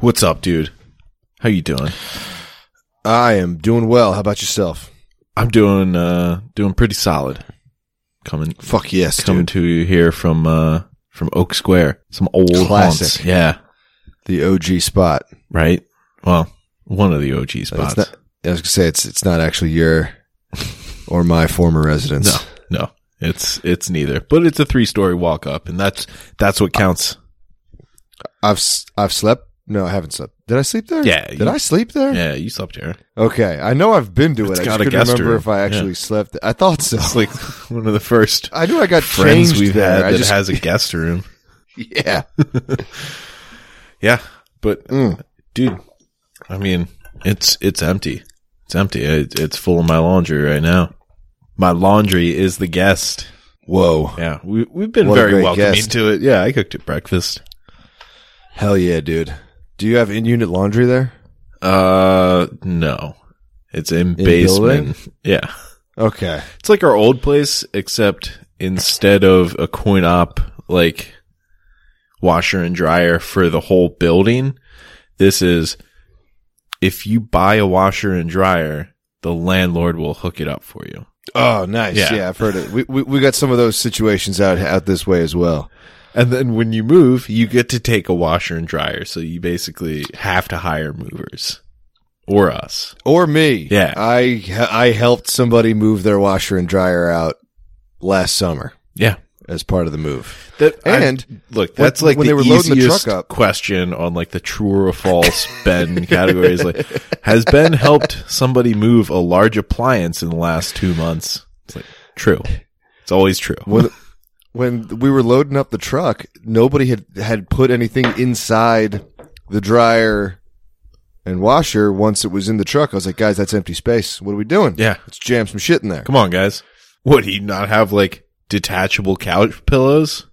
What's up, dude? How you doing? I am doing well. How about yourself? I'm doing uh doing pretty solid. Coming Fuck yes, coming dude. to you here from uh from Oak Square. Some old Classic. haunts. Yeah. The OG spot. Right? Well, one of the OG spots. not, I was gonna say it's it's not actually your or my former residence. no, no. It's it's neither. But it's a three story walk up and that's that's what counts. I've I've slept. No, I haven't slept. Did I sleep there? Yeah, Did you- I sleep there? Yeah, you slept here. Okay. I know I've been to It's it. I got just couldn't remember room. if I actually Yeah. slept. I thought so. It's like one of the first I knew I got friends we've there. had I that just has a guest room. yeah. Yeah, but Mm. dude, I mean, it's it's empty. It's empty. It, it's full of my laundry right now. My laundry is the guest. Whoa. Yeah, we we've been What very welcoming guest. to it. Yeah, I cooked it breakfast. Hell yeah, dude. Do you have in unit laundry there? Uh, no, it's in, In basement. Yeah, Okay. it's like our old place, except instead of a coin op like washer and dryer for the whole building, this is if you buy a washer and dryer, the landlord will hook it up for you. Oh, nice. Yeah. Yeah, I've heard it. We, we we got some of those situations out out this way as well. And then when you move, you get to take a washer and dryer. So you basically have to hire movers or us. Or me. Yeah. I I helped somebody move their washer and dryer out last summer Yeah. as part of the move. That, And I- look, when- that's like when the they were loading the truck up- question on like the true or false Ben categories. Like, has Ben helped somebody move a large appliance in the last two months? It's like true. It's always true. When when we were loading up the truck, nobody had had put anything inside the dryer and washer once it was in the truck. I was like, guys, that's empty space. What are we doing? Yeah. Let's jam some shit in there. Come on, guys. Would he not have like detachable couch pillows?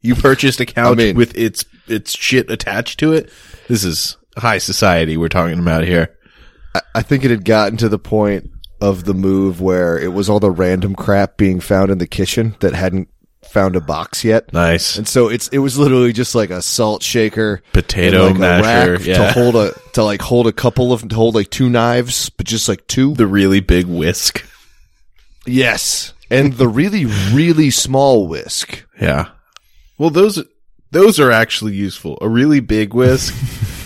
You purchased a couch mean- with its, its shit attached to it? This is high society we're talking about here. I think it had gotten to the point of the move where it was all the random crap being found in the kitchen that hadn't found a box yet. Nice. And so it's it was literally just like a salt shaker, Potato like masher, a rack yeah. to hold a to like hold a couple of to hold like two knives, but just like two. The really big whisk. yes, and the really really small whisk. Yeah. Well, those, those are actually useful. A really big whisk.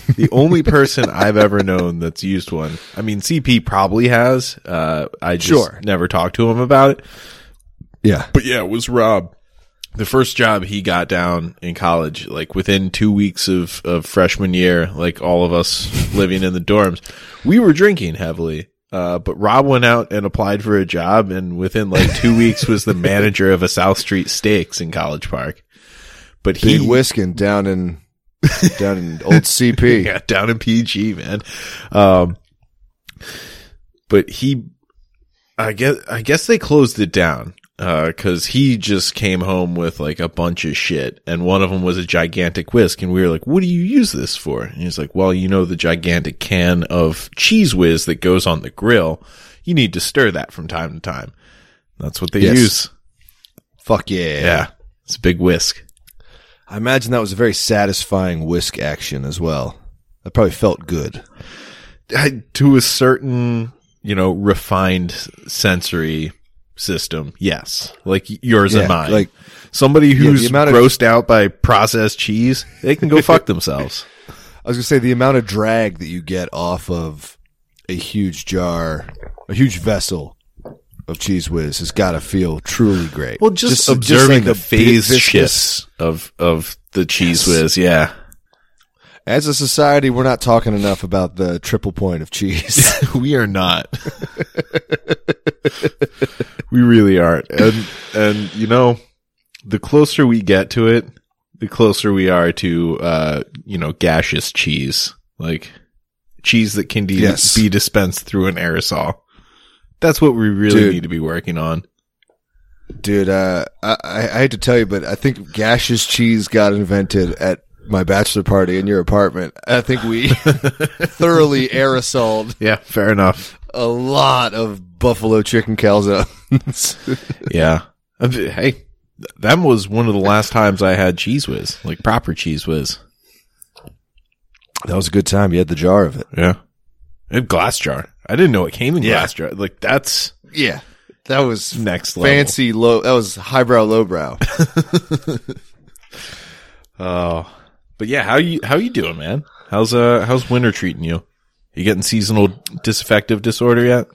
the only person I've ever known that's used one. I mean, CP probably has. Uh, I just Sure. never talked to him about it. Yeah, But yeah, it was Rob. The first job he got down in college, like within two weeks of, of freshman year, like all of us living in the dorms, we were drinking heavily. Uh, but Rob went out and applied for a job and within like two weeks was the manager of a South Street Steaks in College Park. But he, big whisking down in down in old CP. yeah, down in PG, man. Um, but he, I guess, I guess they closed it down. Uh, cause he just came home with like a bunch of shit and one of them was a gigantic whisk and we were like, what do you use this for? And he's like, well, you know, the gigantic can of Cheez Whiz that goes on the grill. You need to stir that from time to time. That's what they Yes. use. Fuck yeah. Yeah. It's a big whisk. I imagine that was a very satisfying whisk action as well. That probably felt good. I- to a certain, you know, refined sensory system, yes, like yours Yeah, and mine. like- somebody who's of- grossed out by processed cheese, they can go fuck themselves. I was gonna say the amount of drag that you get off of a huge jar, a huge vessel of Cheez Whiz has got to feel truly great. Well, just, just observing like the phase shifts of of the cheese Yes. whiz, yeah. As a society, we're not talking enough about the triple point of cheese. we are not. we really aren't. And and you know, the closer we get to it, the closer we are to uh, you know, gaseous cheese. Like cheese that can de- Yes. be dispensed through an aerosol. That's what we really Dude. need to be working on. Dude, uh, I, I I hate to tell you, but I think gaseous cheese got invented at my bachelor party in your apartment. I think we thoroughly aerosoled Yeah, fair enough. a lot of buffalo chicken calzones. Yeah. Uh, Hey, th- that was one of the last times I had Cheez Whiz, like proper Cheez Whiz. That was a good time. You had the jar of it. Yeah. And glass jar. I didn't know it came in Yeah. glass jar. Like that's Yeah. That was next level. fancy low. That was highbrow, lowbrow. Oh, but yeah, how you how you doing, man? How's uh how's winter treating you? You getting seasonal disaffective disorder yet?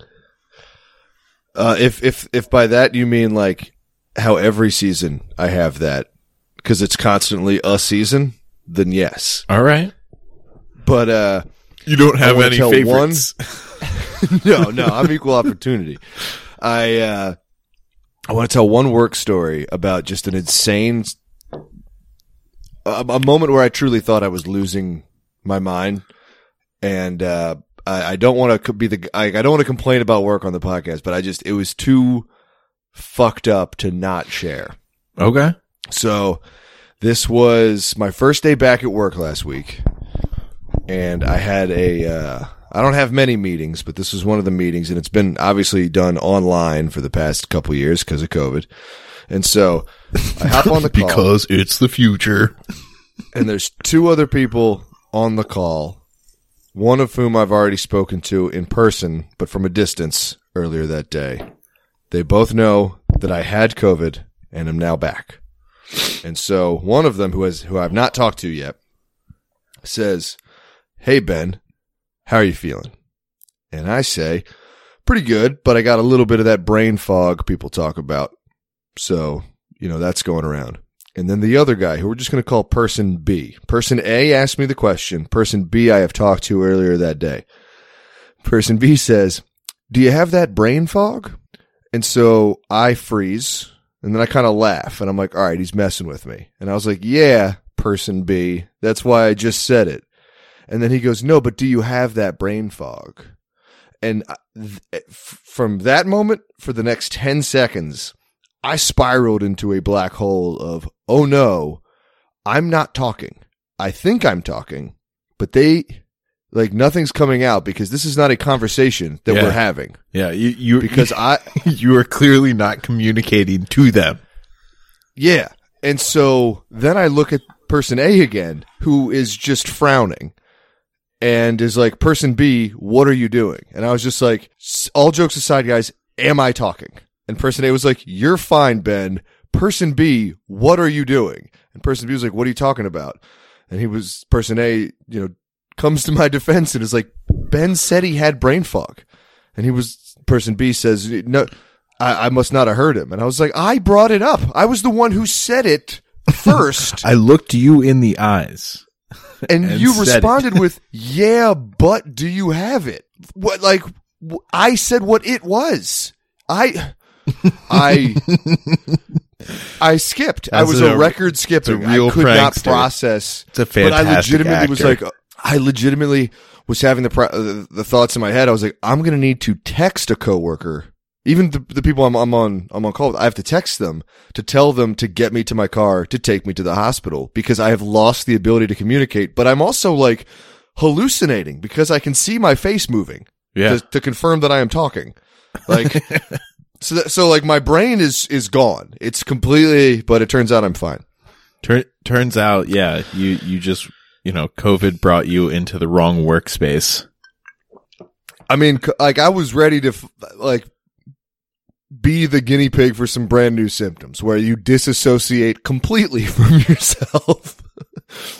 Uh, if if if by that you mean like how every season I have that because it's constantly a season, then yes. All right. But uh, You don't have any tell favorites. no, no, I'm equal opportunity. I uh, I want to tell one work story about just an insane a, a moment where I truly thought I was losing my mind, and uh, I, I don't want to be the I, I don't want to complain about work on the podcast, but I just it was too fucked up to not share. Okay. So this was my first day back at work last week, and I had a. Uh, I don't have many meetings, but this was one of the meetings, and it's been obviously done online for the past couple years because of COVID. And so I hop on the call, because it's the future. and there's two other people on the call, one of whom I've already spoken to in person, but from a distance earlier that day. They both know that I had COVID and am now back. And so one of them who has who I've not talked to yet says, "Hey Ben, how are you feeling?" And I say, "Pretty good, but I got a little bit of that brain fog people talk about." So, you know, that's going around. And then the other guy, who we're just going to call person B. Person A asked me the question. Person B I have talked to earlier that day. Person B says, Do you have that brain fog? And so I freeze and then I kind of laugh and I'm like, All right, he's messing with me. And I was like, Yeah, person B. That's why I just said it. And then he goes, No, but do you have that brain fog? And uh, th- from that moment, for the next 10 seconds, I spiraled into a black hole of, oh no, I'm not talking. I think I'm talking, but they, like, nothing's coming out because this is not a conversation that Yeah. we're having. Yeah, you you Because I, you are clearly not communicating to them. yeah. And so then I look at person A again, who is just frowning and is like, person B, what are you doing? And I was just like, all jokes aside, guys, am I talking? And person A was like, you're fine, Ben. Person B, what are you doing? And person B was like, what are you talking about? And he was, person A, you know, comes to my defense and is like, Ben said he had brain fog. And he was, person B says, no, I, I must not have heard him. And I was like, I brought it up. I was the one who said it first. I looked you in the eyes. and, and you responded with, yeah, but do you have it? What, like, I said what it was. I, I, I skipped. I was a- a, record skipping. real I could not process. It's a But I fantastic legitimately was like, I legitimately was having the, pro- uh, the thoughts in my head. I was like, I'm going to need to text a coworker. Even the, the people I'm, I'm on, I'm on call with, I have to text them to tell them to get me to my car to take me to the hospital because I have lost the ability to communicate. But I'm also like hallucinating because I can see my face moving yeah. to, to confirm that I am talking. Like, so, that, so like my brain is, is gone. It's completely, but it turns out I'm fine. Tur- turns out, yeah, you you just you know, COVID brought you into the wrong workspace. I mean, like I was ready to like be the guinea pig for some brand new symptoms where you disassociate completely from yourself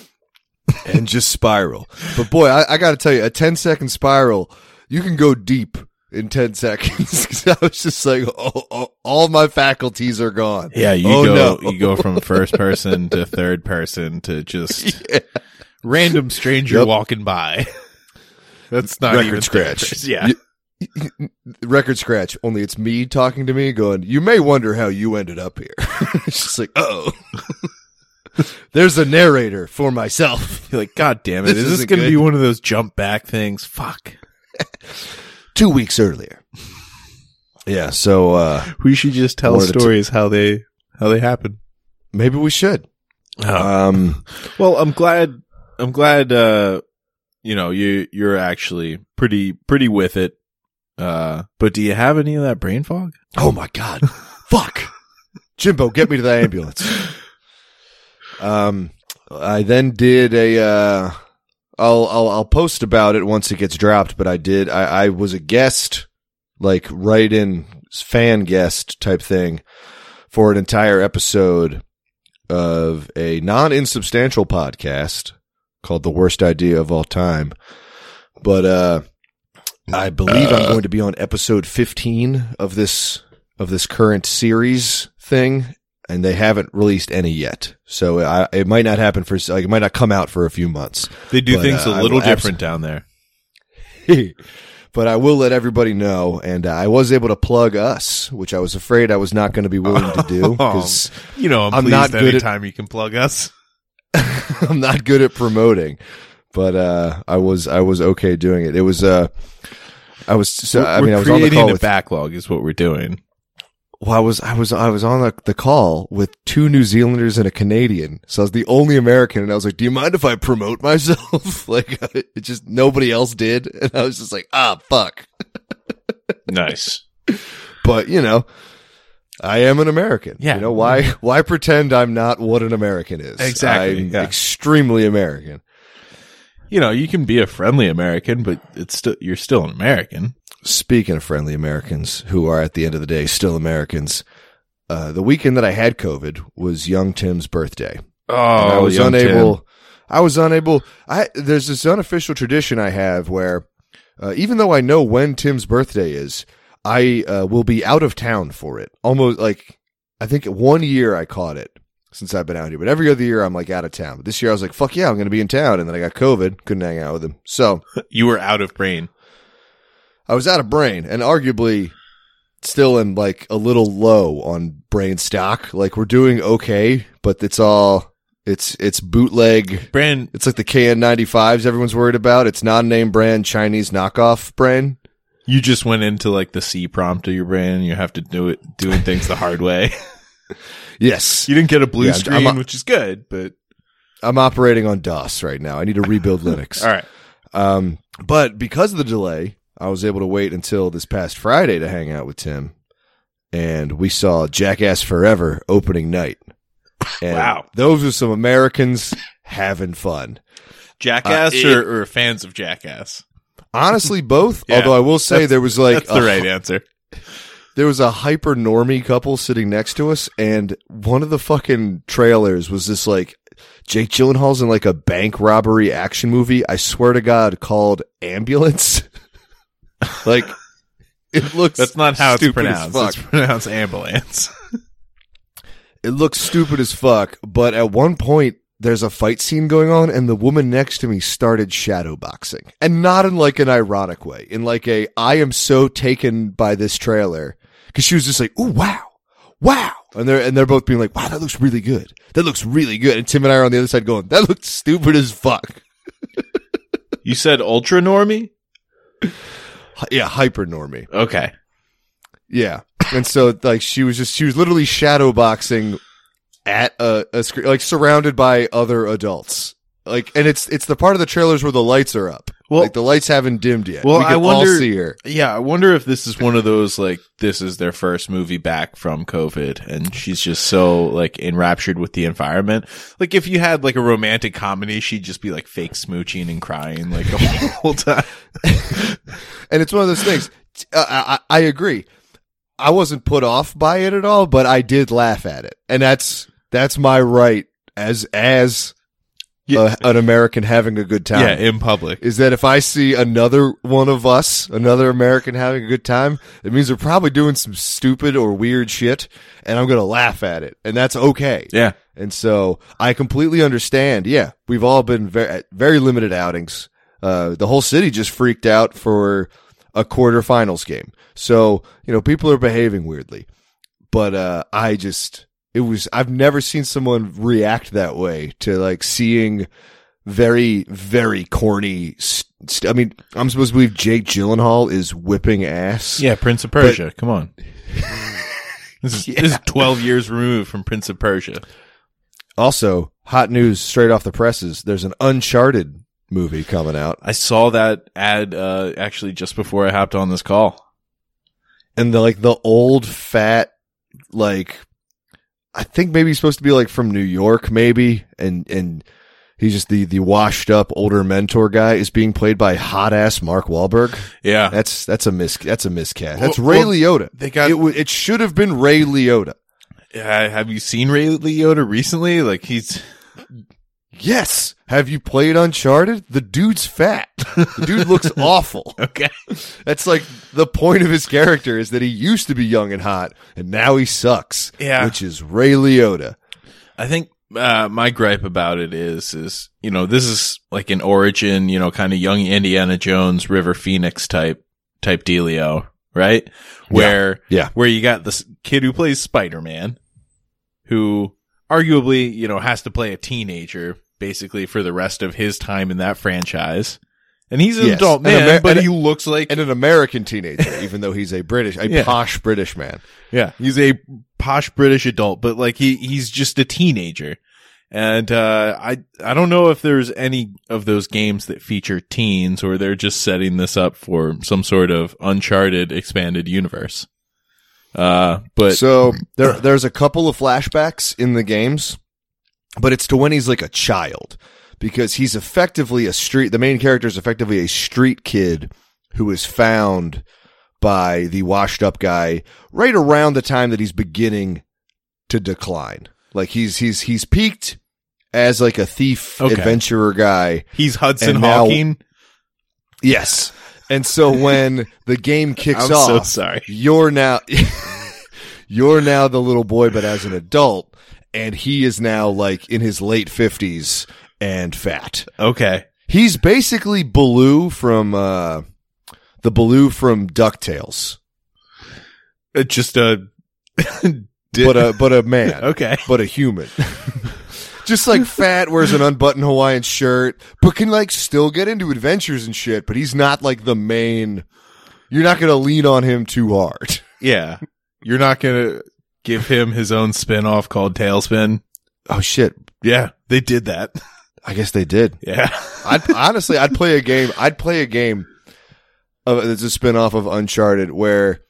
and just spiral. But boy, I, I got to tell you, a 10 second spiral, you can go deep in 10 seconds. I was just like, oh, oh, all my faculties are gone. Yeah, you Oh, go no. you go from first person to third person to just Yeah. random stranger Yep. walking by. That's not Record scratch. Yeah. You- record scratch. Only it's me talking to me, going. You may wonder how you ended up here. it's just like, oh, there's a narrator for myself. You're like, God damn it. This Is this going to be one of those jump back things? Fuck. Two weeks earlier. Yeah. So uh We should just tell to- stories how they how they happen. maybe we should. Um. Well, I'm glad. I'm glad. Uh, you know, you you're actually pretty pretty with it. Uh, but do you have any of that brain fog? Oh my god. Fuck. Jimbo, get me to the ambulance. Um. I then did a. uh I'll, I'll I'll post about it once it gets dropped. But I did. I, I was a guest, like write in fan guest type thing, for an entire episode of a non insubstantial podcast called "The Worst Idea of All Time." But uh, I believe I'm going to be on episode 15 of this of this current series thing, and they haven't released any yet. So I, it might not happen for like it might not come out for a few months. They do But, things uh, a little different down there. but I will let everybody know, and uh, I was able to plug us, which I was afraid I was not going to be willing to do because You know, I'm, I'm not good at- anytime you can plug us. I'm not good at promoting. But uh, I was I was okay doing it. It was uh, I was so I mean I was on the call with backlog is what we're doing. Well, I was, I was, I was on the, the call with two New Zealanders and a Canadian. So I was the only American. And I was like, do you mind if I promote myself? like, it just, nobody else did. And I was just like, ah, fuck. Nice. But, you know, I am an American. Yeah. You know, why, why pretend I'm not what an American is? Exactly, I'm yeah. extremely American. You know, you can be a friendly American, but it's still you're still an American. Speaking of friendly Americans who are at the end of the day still Americans, uh, the weekend that I had COVID was young Tim's birthday. Oh, And I was young unable. Tim. I was unable. I there's this unofficial tradition I have where, uh, even though I know when Tim's birthday is, I uh, will be out of town for it. Almost like I think one year I caught it since I've been out here, but every other year I'm like out of town. But this year I was like, fuck yeah, I'm going to be in town, and then I got COVID, couldn't hang out with him, so You were out of brain. I was out of brain, and arguably still in like a little low on brain stock. Like we're doing okay, but it's all. It's it's bootleg Brand It's like the KN95s everyone's worried about. It's non-name brand Chinese knockoff brand. you just went into like the C prompt of your brain and you have to do it doing things the hard way. Yes. You didn't get a blue Yeah, screen, which is good, but I'm operating on DOS right now. I need to rebuild Linux. all right. Um, but because of the delay, I was able to wait until this past Friday to hang out with Tim. And we saw Jackass Forever opening night. And Wow. Those were some Americans having fun. Jackass Uh, or, or fans of Jackass? Honestly, both. Yeah, although I will say there was like That's the right answer. there was a hyper normie couple sitting next to us, and one of the fucking trailers was this like Jake Gyllenhaal's in like a bank robbery action movie. I swear to God, called Ambulance. like it looks. Stupid. That's not how it's pronounced. It's pronounced ambulance. It looks stupid as fuck. But at one point, there's a fight scene going on, and the woman next to me started shadowboxing, and not in like an ironic way, in like a I am so taken by this trailer because she was just like, "Ooh, wow, wow," and they're and they're both being like, "Wow, that looks really good. That looks really good." And Tim and I are on the other side going, "That looks stupid as fuck." you said ultra normie? Yeah, hyper normie. Okay. Yeah, and so like she was just she was literally shadowboxing at a, a screen, like surrounded by other adults. Like, and it's it's the part of the trailers where the lights are up. Well- like the lights haven't dimmed yet. Well, we I wonder- see her. Yeah, I wonder if this is one of those like this is their first movie back from COVID and she's just so like enraptured with the environment. Like if you had like a romantic comedy, she'd just be like fake smooching and crying like the whole time. And it's one of those things. Uh, I, I I agree. I wasn't put off by it at all, but I did laugh at it, and that's that's my right as as Yeah. a, an American having a good time. Yeah, in public. is that if I see another one of us, another American having a good time, it means they're probably doing some stupid or weird shit, and I'm gonna laugh at it, and that's okay. Yeah. And so I completely understand. Yeah, we've all been very very limited outings. Uh, the whole city just freaked out for a quarterfinals game. So you know people are behaving weirdly, but uh, I just it was I've never seen someone react that way to like seeing very very corny. St- I mean, I'm supposed to believe Jake Gyllenhaal is whipping ass. Yeah, Prince of Persia. Come on. This is, this is 12 years removed from Prince of Persia. Also, hot news straight off the presses. There's an Uncharted movie coming out. I saw that ad uh, actually just before I hopped on this call. and the like the old fat like I think maybe he's supposed to be like from New York maybe and and He's just the the washed up older mentor guy is being played by hot ass Mark Wahlberg. Yeah. That's that's a mis that's a miscast. That's Well- Ray well, Liotta. they got- it. w- It should have been Ray Liotta. Uh, have you seen Ray Liotta recently? Like he's Yes. Have you played Uncharted? The dude's fat. The dude looks awful. okay. That's like the point of his character is that he used to be young and hot, and now he sucks. Yeah. Which is Ray Liotta. I think uh, my gripe about it is, is you know, this is like an origin, you know, kind of young Indiana Jones, River Phoenix type type dealio, right? Where Yeah. where you got this kid who plays Spider Man, who arguably, you know, has to play a teenager basically for the rest of his time in that franchise. And he's an Yes. adult An man, Amer- but he looks like And an American teenager, even though he's a British, a Yeah. posh British man. Yeah, he's a posh British adult, but like he he's just a teenager. And uh I I don't know if there's any of those games that feature teens or they're just setting this up for some sort of uncharted expanded universe. Uh but so there, there's a couple of flashbacks in the games, but it's to when he's like a child because he's effectively a street. The main character is effectively a street kid who is found by the washed up guy right around the time that he's beginning to decline. Like he's he's he's peaked as like a thief Okay. adventurer guy. he's Hudson and now- Hawking. Yes. And so when the game kicks I'm so off, sorry. you're now you're now the little boy but as an adult and he is now like in his late 50s and fat Okay. he's basically baloo from uh the baloo from ducktales Uh, just a but a but a man Okay. but a human just like fat wears an unbuttoned hawaiian shirt but can like still get into adventures and shit but he's not like the main you're not gonna lean on him too hard Yeah. You're not going to give him his own spin-off called TaleSpin. oh shit Yeah, they did that. i guess they did Yeah. I'd honestly, I'd play a game. I'd play a game of it's a spin-off of Uncharted where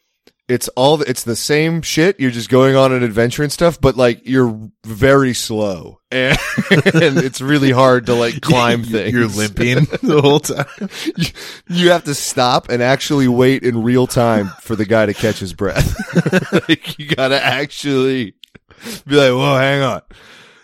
it's all it's the same shit. You're just going on an adventure and stuff, but like you're very slow and, and it's really hard to like climb things. You're limping the whole time. You, you have to stop and actually wait in real time for the guy to catch his breath. like you gotta actually be like, "Whoa, hang on,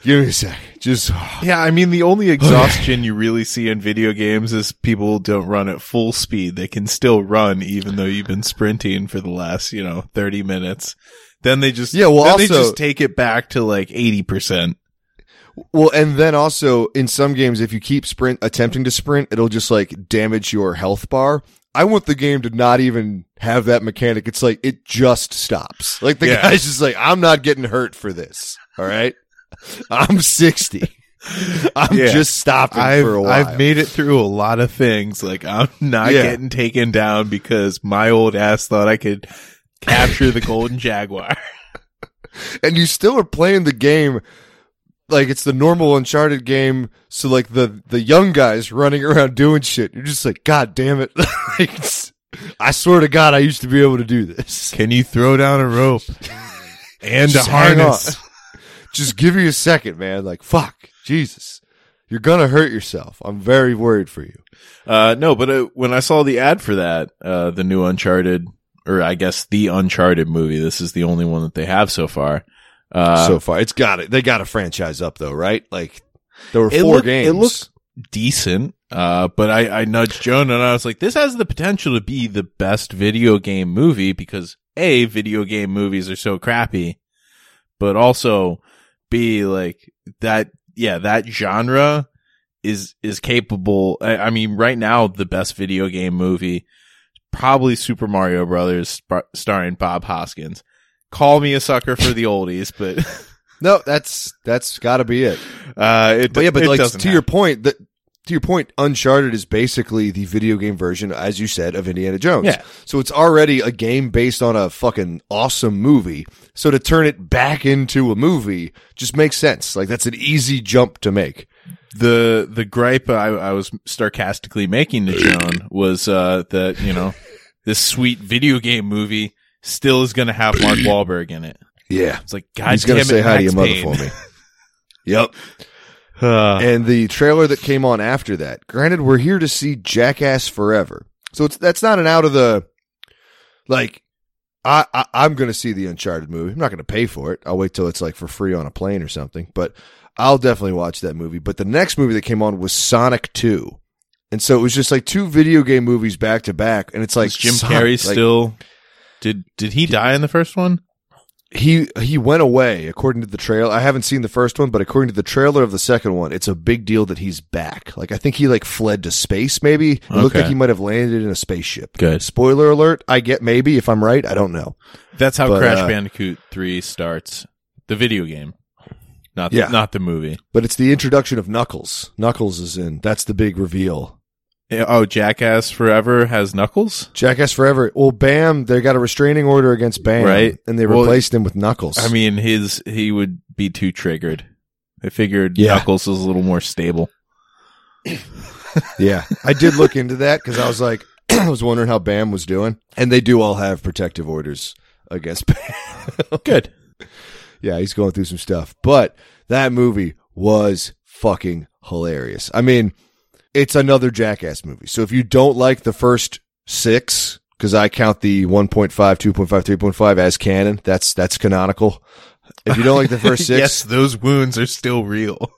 give me a sec." Just Yeah, I mean, the only exhaustion you really see in video games is people don't run at full speed. They can still run even though you've been sprinting for the last, you know, 30 minutes. Then they just, Yeah, well, then they also- just take it back to like 80%. Well, and then also in some games, if you keep sprint attempting to sprint, it'll just like damage your health bar. I want the game to not even have that mechanic. It's like it just stops. Like the Yeah. guy's just like, I'm not getting hurt for this. All right, I'm 60. I'm Yeah. just stopping I've, for a while. I've made it through a lot of things. Like I'm not Yeah. getting taken down because my old ass thought I could capture the golden jaguar. and you still are playing the game like it's the normal Uncharted game. So like the the young guys running around doing shit, you're just like, God damn it! like, I swear to God, I used to be able to do this. Can you throw down a rope and a Just hang harness? Just give me a second, man. Like fuck, Jesus, you're gonna hurt yourself. I'm very worried for you. Uh, no, but uh, when I saw the ad for that, uh, the new Uncharted, or I guess the Uncharted movie, this is the only one that they have so far. Uh, so far, it's got it. They got a franchise up though, right? Like there were four looked- games. it looked- decent. Uh, but I, I nudged Joan and I was like, this has the potential to be the best video game movie because A, video game movies are so crappy, but also B, like that, yeah, that genre is, is capable. I, I mean, right now, the best video game movie, probably Super Mario Brothers sp- starring Bob Hoskins. Call me a sucker for the oldies, but, no, that's that's got to be it. uh, it, But yeah, but like to your point, that to your point, Uncharted is basically the video game version, as you said, of Indiana Jones. Yeah. So it's already a game based on a fucking awesome movie. So to turn it back into a movie just makes sense. Like that's an easy jump to make. the the gripe I, I was sarcastically making to Joan was uh, that you know this sweet video game movie still is going to have Mark Wahlberg in it. Yeah. It's like God He's gonna it, say hi to your mother for me. Yep. And the trailer that came on after that. Granted, we're here to see Jackass Forever, so it's that's not an out of the like. I, I I'm going to see the Uncharted movie. I'm not going to pay for it. I'll wait till it's like for free on a plane or something. But I'll definitely watch that movie. But the next movie that came on was Sonic Two, and so it was just like two video game movies back to back. And it's like is Jim Sonic- Carrey like, still did did he die in the first one? He he went away according to the trailer. I haven't seen the first one, but according to the trailer of the second one, it's a big deal that he's back. Like I think he like fled to space. Maybe it looked like he might have landed in a spaceship. Good. Spoiler alert. I get maybe if I'm right. I don't know. That's how But, Crash uh, Bandicoot 3 starts. The video game. Not the, Yeah. not the movie. But it's the introduction of Knuckles. Knuckles is in. That's the big reveal. Oh, Jackass Forever has Knuckles? Jackass Forever. Well, Bam. They got a restraining order against Bam, Right. And they Well, replaced him with Knuckles. I mean, his he would be too triggered. I figured Yeah. Knuckles was a little more stable. Yeah, I did look into that because I was like, I was wondering how Bam was doing, and they do all have protective orders against Bam. Good. yeah, he's going through some stuff, but that movie was fucking hilarious. I mean, it's another Jackass movie. So if you don't like the first six, because I count the 1.5, 2.5, 3.5 as canon, that's that's canonical. If you don't like the first six, yes, those wounds are still real.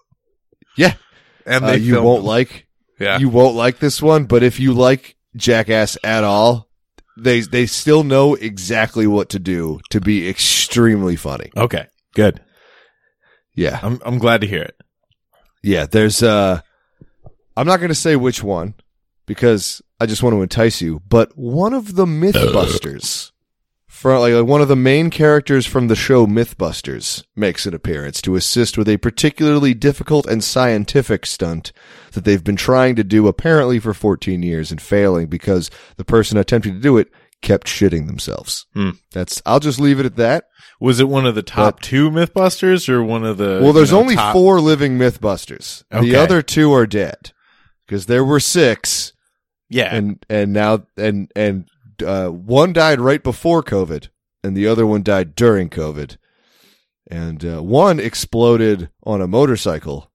Yeah. And uh, you won't them. like Yeah. you won't like this one, but if you like Jackass at all, they they still know exactly what to do to be extremely funny. okay. Good. Yeah. I'm I'm glad to hear it. Yeah, there's uh I'm not going to say which one because I just want to entice you, but one of the Mythbusters from like one of the main characters from the show Mythbusters makes an appearance to assist with a particularly difficult and scientific stunt that they've been trying to do apparently for 14 years and failing because the person attempting to do it kept shitting themselves. Hmm. That's I'll just leave it at that. Was it one of the top two Mythbusters or one of the? Well, there's you know, only top- four living Mythbusters. Okay. The other two are dead because there were six, Yeah. and and now and and uh, one died right before COVID, and the other one died during COVID, and uh, one exploded on a motorcycle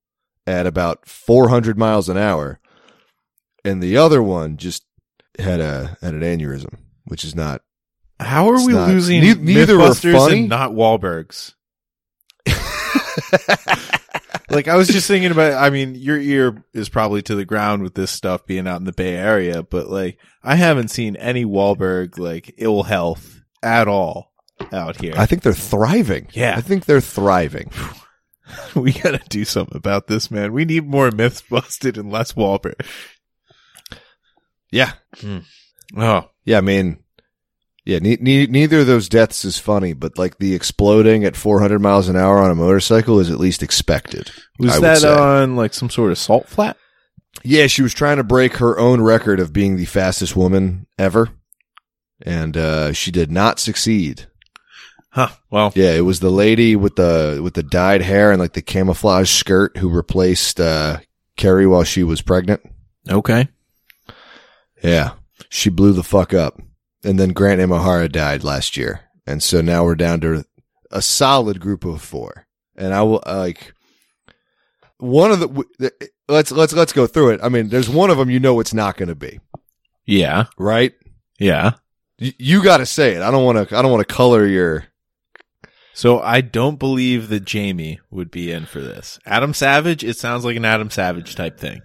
at about 400 miles an hour, and the other one just had a had an aneurysm, which is not. How are we not- losing Ne- neither are funny. and not Wahlbergs? like I was just thinking about. I mean, your ear is probably to the ground with this stuff being out in the Bay Area, but like I haven't seen any Wahlberg like ill health at all out here. I think they're thriving. Yeah. I think they're thriving. we gotta do something about this, man. We need more myths busted and less Wahlberg. Yeah, hmm. Oh, Yeah, I mean, yeah, ne- ne- neither of those deaths is funny, but like the exploding at 400 miles an hour on a motorcycle is at least expected. was I that on like some sort of salt flat? Yeah, she was trying to break her own record of being the fastest woman ever, and uh, she did not succeed. Huh. Well, Yeah, it was the lady with the with the dyed hair and like the camouflage skirt who replaced uh, Kari while she was pregnant. okay. Yeah, she blew the fuck up, and then Grant Imahara died last year, and so now we're down to a solid group of four. And I will uh, like one of the let's let's let's go through it. I mean, there's one of them you know it's not going to be Yeah. right. Yeah. Y- you got to say it. I don't want to. I don't want to color your. So I don't believe that Jamie would be in for this. Adam Savage, it sounds like an Adam Savage type thing.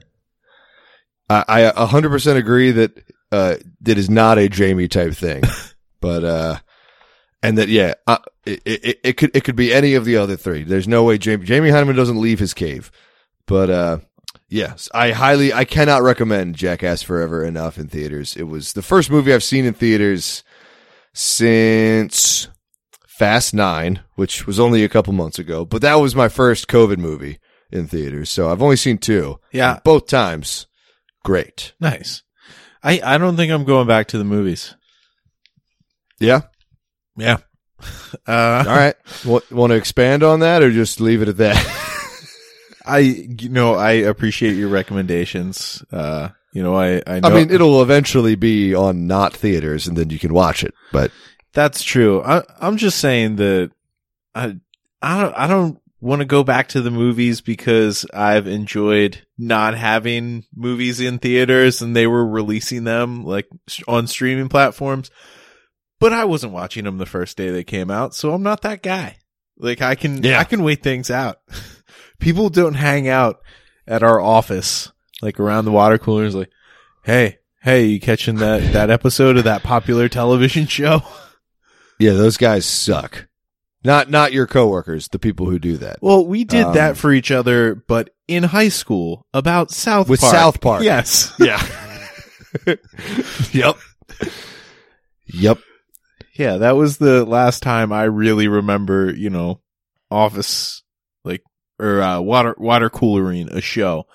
I I a hundred percent agree that uh that is not a Jamie type thing, but uh, and that yeah, uh, it, it it could it could be any of the other three. There's no way Jamie Jamie Hyneman doesn't leave his cave, but uh, yes, I highly I cannot recommend Jackass Forever enough in theaters. It was the first movie I've seen in theaters since Fast Nine, which was only a couple months ago, but that was my first COVID movie in theaters. So I've only seen two. Yeah. both times, great. Nice. I, I don't think I'm going back to the movies. Yeah. Yeah. Uh, All right. Want, want to expand on that or just leave it at that? I, you know, I appreciate your recommendations. Uh, you know, I, I know I mean, it'll eventually be on not theaters and then you can watch it. But that's true. I, I'm just saying that I, I don't, I don't want to go back to the movies because I've enjoyed not having movies in theaters and they were releasing them like on streaming platforms. But I wasn't watching them the first day they came out, so I'm not that guy. Like I can, Yeah. I can wait things out. People don't hang out at our office, like around the water coolers, like, hey, hey, you catching that, that episode of that popular television show? Yeah, those guys suck. Not not your coworkers, the people who do that. Well, we did Um, that for each other, but in high school about South Park With Park. South Park. Yes. Yeah. yep. Yep. Yeah, that was the last time I really remember, you know, office like or uh, water water coolering a show.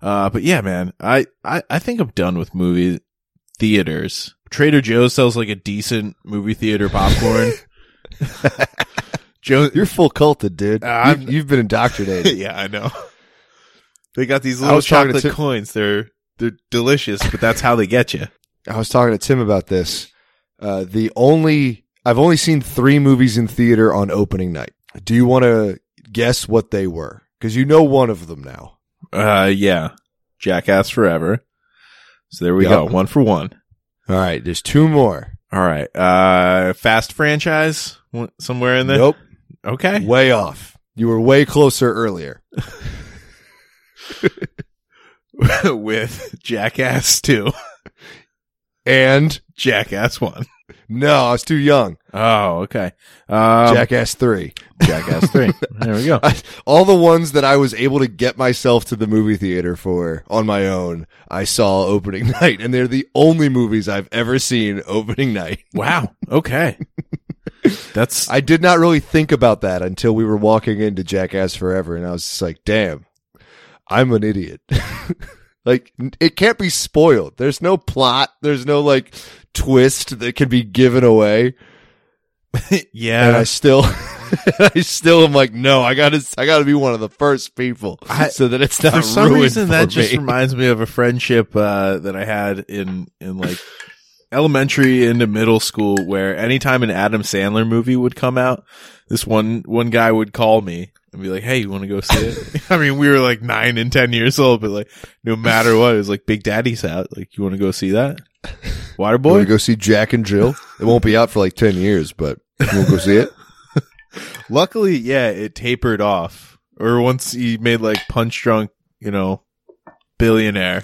Uh but yeah, man, I, I I think I'm done with movie theaters. Trader Joe's sells like a decent movie theater popcorn. Joe You're full culted, dude. Uh, you've, you've been indoctrinated. yeah, I know. They got these little was talking to chocolate Tim- coins. They're they're delicious, but that's how they get you. I was talking to Tim about this. Uh, the only I've only seen three movies in theater on opening night. Do you want to guess what they were? Because you know one of them now. Uh, yeah, Jackass Forever. So there we Yep. go, one for one. All right, there's two more. All right, uh, Fast franchise somewhere in there. Nope, Okay, way off. You were way closer earlier. with Jackass two, And Jackass one. no, I was too young. Oh, okay. Um, Jackass three. Jackass three. There we go. I, all the ones that I was able to get myself to the movie theater for on my own, I saw opening night, and they're the only movies I've ever seen opening night. Wow. Okay. That's I did not really think about that until we were walking into Jackass Forever, and I was just like, "Damn, I'm an idiot." like, it can't be spoiled. There's no plot. There's no like twist that can be given away, yeah, and I still, I still am like, "No, I gotta, I gotta be one of the first people, I- so that it's not For some ruined reason, for that just reminds me of a friendship uh, that I had in in like elementary into middle school, where anytime an Adam Sandler movie would come out, this one one guy would call me and be like, "Hey, you want to go see it?" I mean, we were like nine and ten years old, but like no matter what, it was like Big Daddy's out. Like, you want to go see that? Want Waterboy? to go see Jack and Jill? It won't be out for like ten years, but you want to go see it? Luckily, yeah, it tapered off. Or once he made like Punch Drunk, you know, billionaire.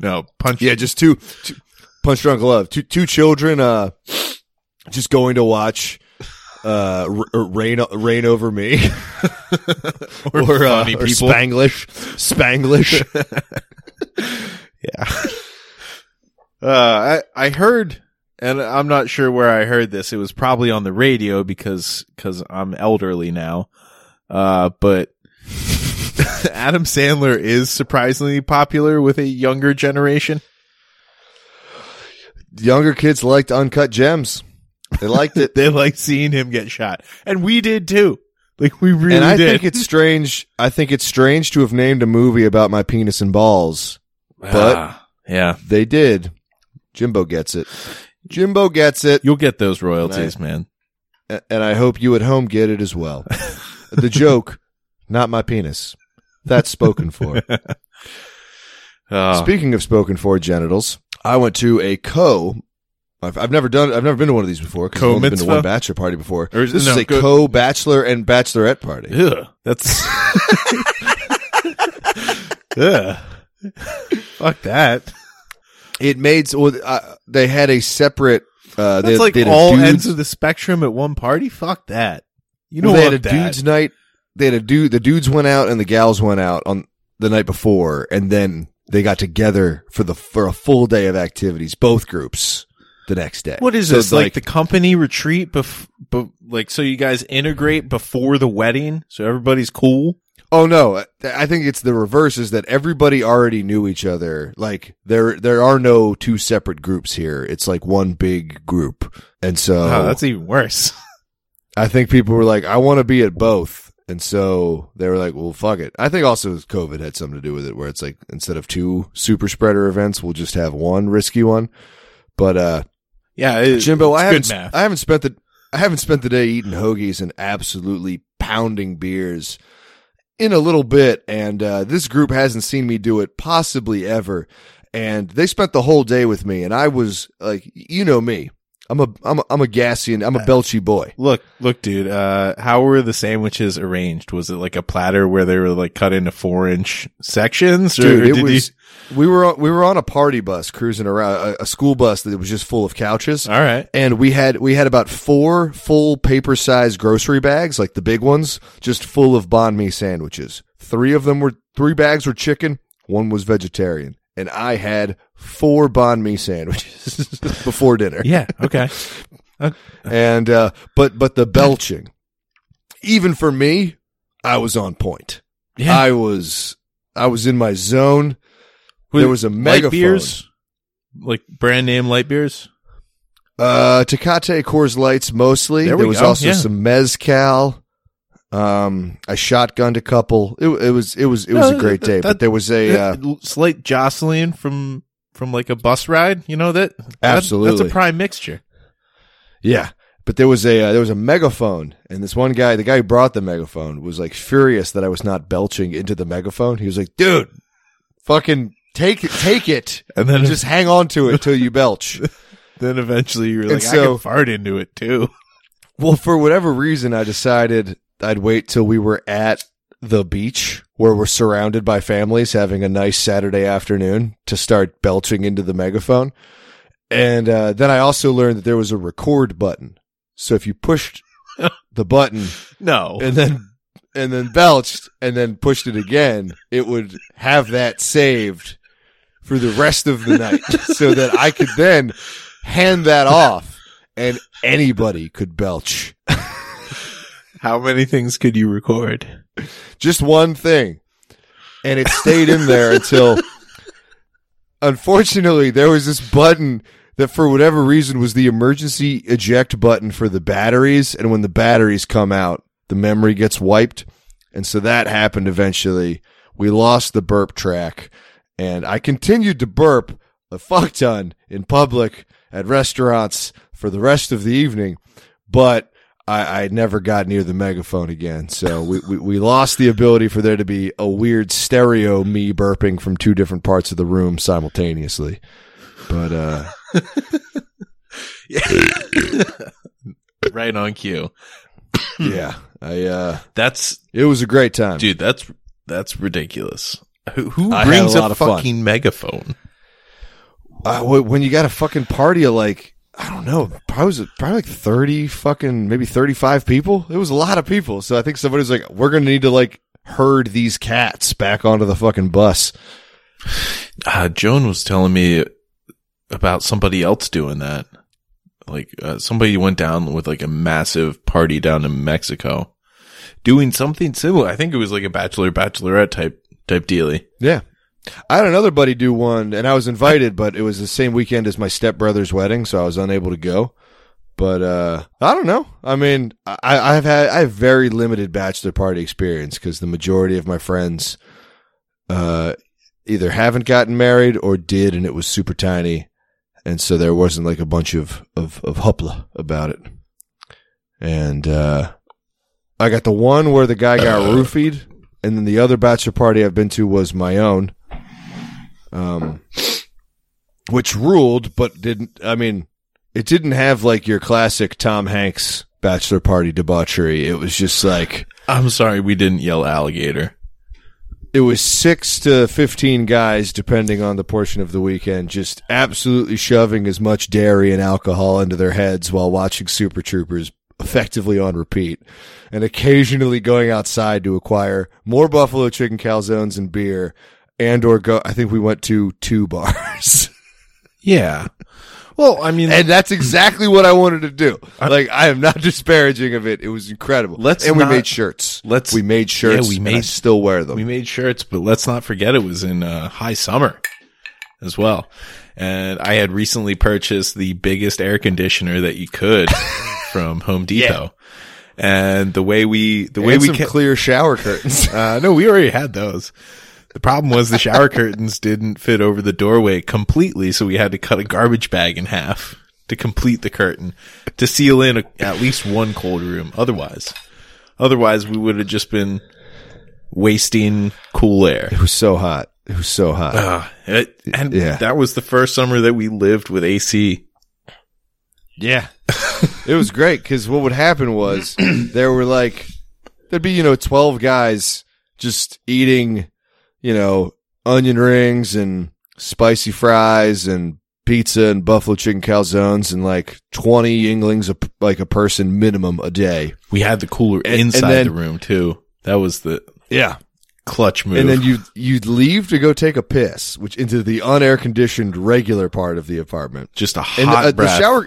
No, Punch. Yeah, just two, two punch drunk love. Two two children uh just going to watch uh R- rain Reign Over Me or, or, uh, funny or people. Spanglish Spanglish. yeah. Uh, I, I heard, and I'm not sure where I heard this. It was probably on the radio because, cause I'm elderly now. Uh, but Adam Sandler is surprisingly popular with a younger generation. Younger kids liked uncut gems. They liked it. They liked seeing him get shot. And we did too. Like we really did. and I did. think it's strange. I think it's strange to have named a movie about my penis and balls. but- Ah, yeah, They did. Jimbo gets it. Jimbo gets it. you'll get those royalties, man. And I hope you at home get it as well. the joke, not my penis. That's spoken for. Oh, Speaking of spoken for genitals, I went to a co. I've, I've never done. I've never been to one of these before. Co I've only been to one bachelor party before. Or is- this no, is a go- co bachelor and bachelorette party. Ugh, that's. Ugh. Fuck that. It made well, uh, they had a separate. Uh, they, That's like they had all dudes- ends of the spectrum at one party. Fuck that. You don't they had a that. dudes night. They had a dude. The dudes went out and the gals went out on the night before, and then they got together for the for a full day of activities. Both groups the next day. What is So, this? Like, the company retreat, bef- be- like so you guys integrate before the wedding, so everybody's cool. Oh no, I think it's the reverse is that everybody already knew each other. Like there there are no two separate groups here. It's like one big group. And so Oh, that's even worse. I think people were like I want to be at both. And so they were like, well, fuck it. I think also COVID had something to do with it where it's like instead of two super spreader events, we'll just have one risky one. But uh Yeah, it, Jimbo, I haven't math. I haven't spent the I haven't spent the day eating hoagies and absolutely pounding beers. in a little bit, and uh, this group hasn't seen me do it possibly ever. And they spent the whole day with me, and I was like, you know me, I'm a I'm a, I'm a Gassian, I'm a Belchy boy. Look, look, dude. Uh, how were the sandwiches arranged? Was it like a platter where they were like cut into four inch sections, or Dude, it was. you? We were on, we were on a party bus cruising around a, a school bus that was just full of couches. All right. and we had we had about four full paper sized grocery bags, like the big ones, just full of banh mi sandwiches. Three of them were three bags were chicken, one was vegetarian, and I had four banh mi sandwiches before dinner. Yeah. Okay. And uh, but but the belching, even for me, I was on point. Yeah. I was I was in my zone. There was a light megaphone. beers, like brand name light beers. Uh, Tecate Coors Lights mostly. There There, was go, also yeah. some mezcal. Um, I shotgunned a couple. It, it was it was it was No, a great that- day. that- but there was a uh, slight jostling from from like a bus ride. You know that that- Absolutely. that's a prime mixture. yeah. But there was a uh, there was a megaphone, and this one guy, the guy who brought the megaphone, was like furious that I was not belching into the megaphone. He was like, "Dude, fucking take it, take it, And then and just hang on to it till you belch." then eventually you're And like, I so- can fart into it too. Well, for whatever reason, I decided I'd wait till we were at the beach where we're surrounded by families having a nice Saturday afternoon to start belching into the megaphone. And uh, then I also learned that there was a record button. So if you pushed the button No. and then and then belched and then pushed it again, it would have that saved for the rest of the night so that I could then hand that off and anybody could belch. How many things could you record? just one thing. And it stayed in there until unfortunately there was this button that for whatever reason was the emergency eject button for the batteries. And when the batteries come out the memory gets wiped. And so that happened eventually. We lost the burp track. And I continued to burp a fuck ton in public at restaurants for the rest of the evening. But I, I never got near the megaphone again. So we, we, we lost the ability for there to be a weird stereo me burping from two different parts of the room simultaneously. But, uh, right on cue. yeah, I, uh, That's it was a great time. dude. That's that's ridiculous. Who, who brings a a, of fun. fucking megaphone? Uh, when you got a fucking party of like, I don't know, probably was probably like 30 fucking, maybe 35 people. It was a lot of people. So I think somebody was like, we're going to need to like herd these cats back onto the fucking bus. Uh, Joan was telling me about somebody else doing that. Like uh, somebody went down with like a massive party down in Mexico, doing something similar. I think it was like a bachelor bachelorette type type dealy. Yeah. I had another buddy do one and I was invited, but it was the same weekend as my stepbrother's wedding, so I was unable to go. But uh I don't know. I mean, I I've had I have very limited bachelor party experience because the majority of my friends uh either haven't gotten married or did and it was super tiny. And so there wasn't like a bunch of of of hupla about it. And uh I got the one where the guy got roofied and then the other bachelor party I've been to was my own, um, which ruled, but didn't. I mean, it didn't have like your classic Tom Hanks bachelor party debauchery. It was just like I'm sorry we didn't yell alligator. it was six to fifteen guys, depending on the portion of the weekend, just absolutely shoving as much dairy and alcohol into their heads while watching Super Troopers effectively on repeat, and occasionally going outside to acquire more buffalo chicken calzones and beer, and or go. I think we went to two bars. Yeah. Well, I mean, And that's exactly what I wanted to do. Like I am not disparaging of it. It was incredible. Let's and we not- made shirts. let's- we made shirts. Yeah, we I made- still wear them. we made shirts, but let's not forget it was in uh, high summer as well. And I had recently purchased the biggest air conditioner that you could from Home Depot. And the way we, the way and we some ca- clear shower curtains. Uh, no, we already had those. The problem was the shower curtains didn't fit over the doorway completely, so we had to cut a garbage bag in half to complete the curtain to seal in a, at least one cold room. Otherwise, otherwise we would have just been wasting cool air. It was so hot. It was so hot. Uh, it- and Yeah. that was the first summer that we lived with AC. Yeah. it was great because what would happen was there were like, there'd be, you know, 12 guys just eating, you know, onion rings and spicy fries and pizza and buffalo chicken calzones and like 20 Yuenglings, a, like a person minimum a day. We had the cooler And- and inside then- the room too. That was the Yeah. clutch move. And then you you'd leave to go take a piss, which into the unair conditioned regular part of the apartment. just a And hot uh, the shower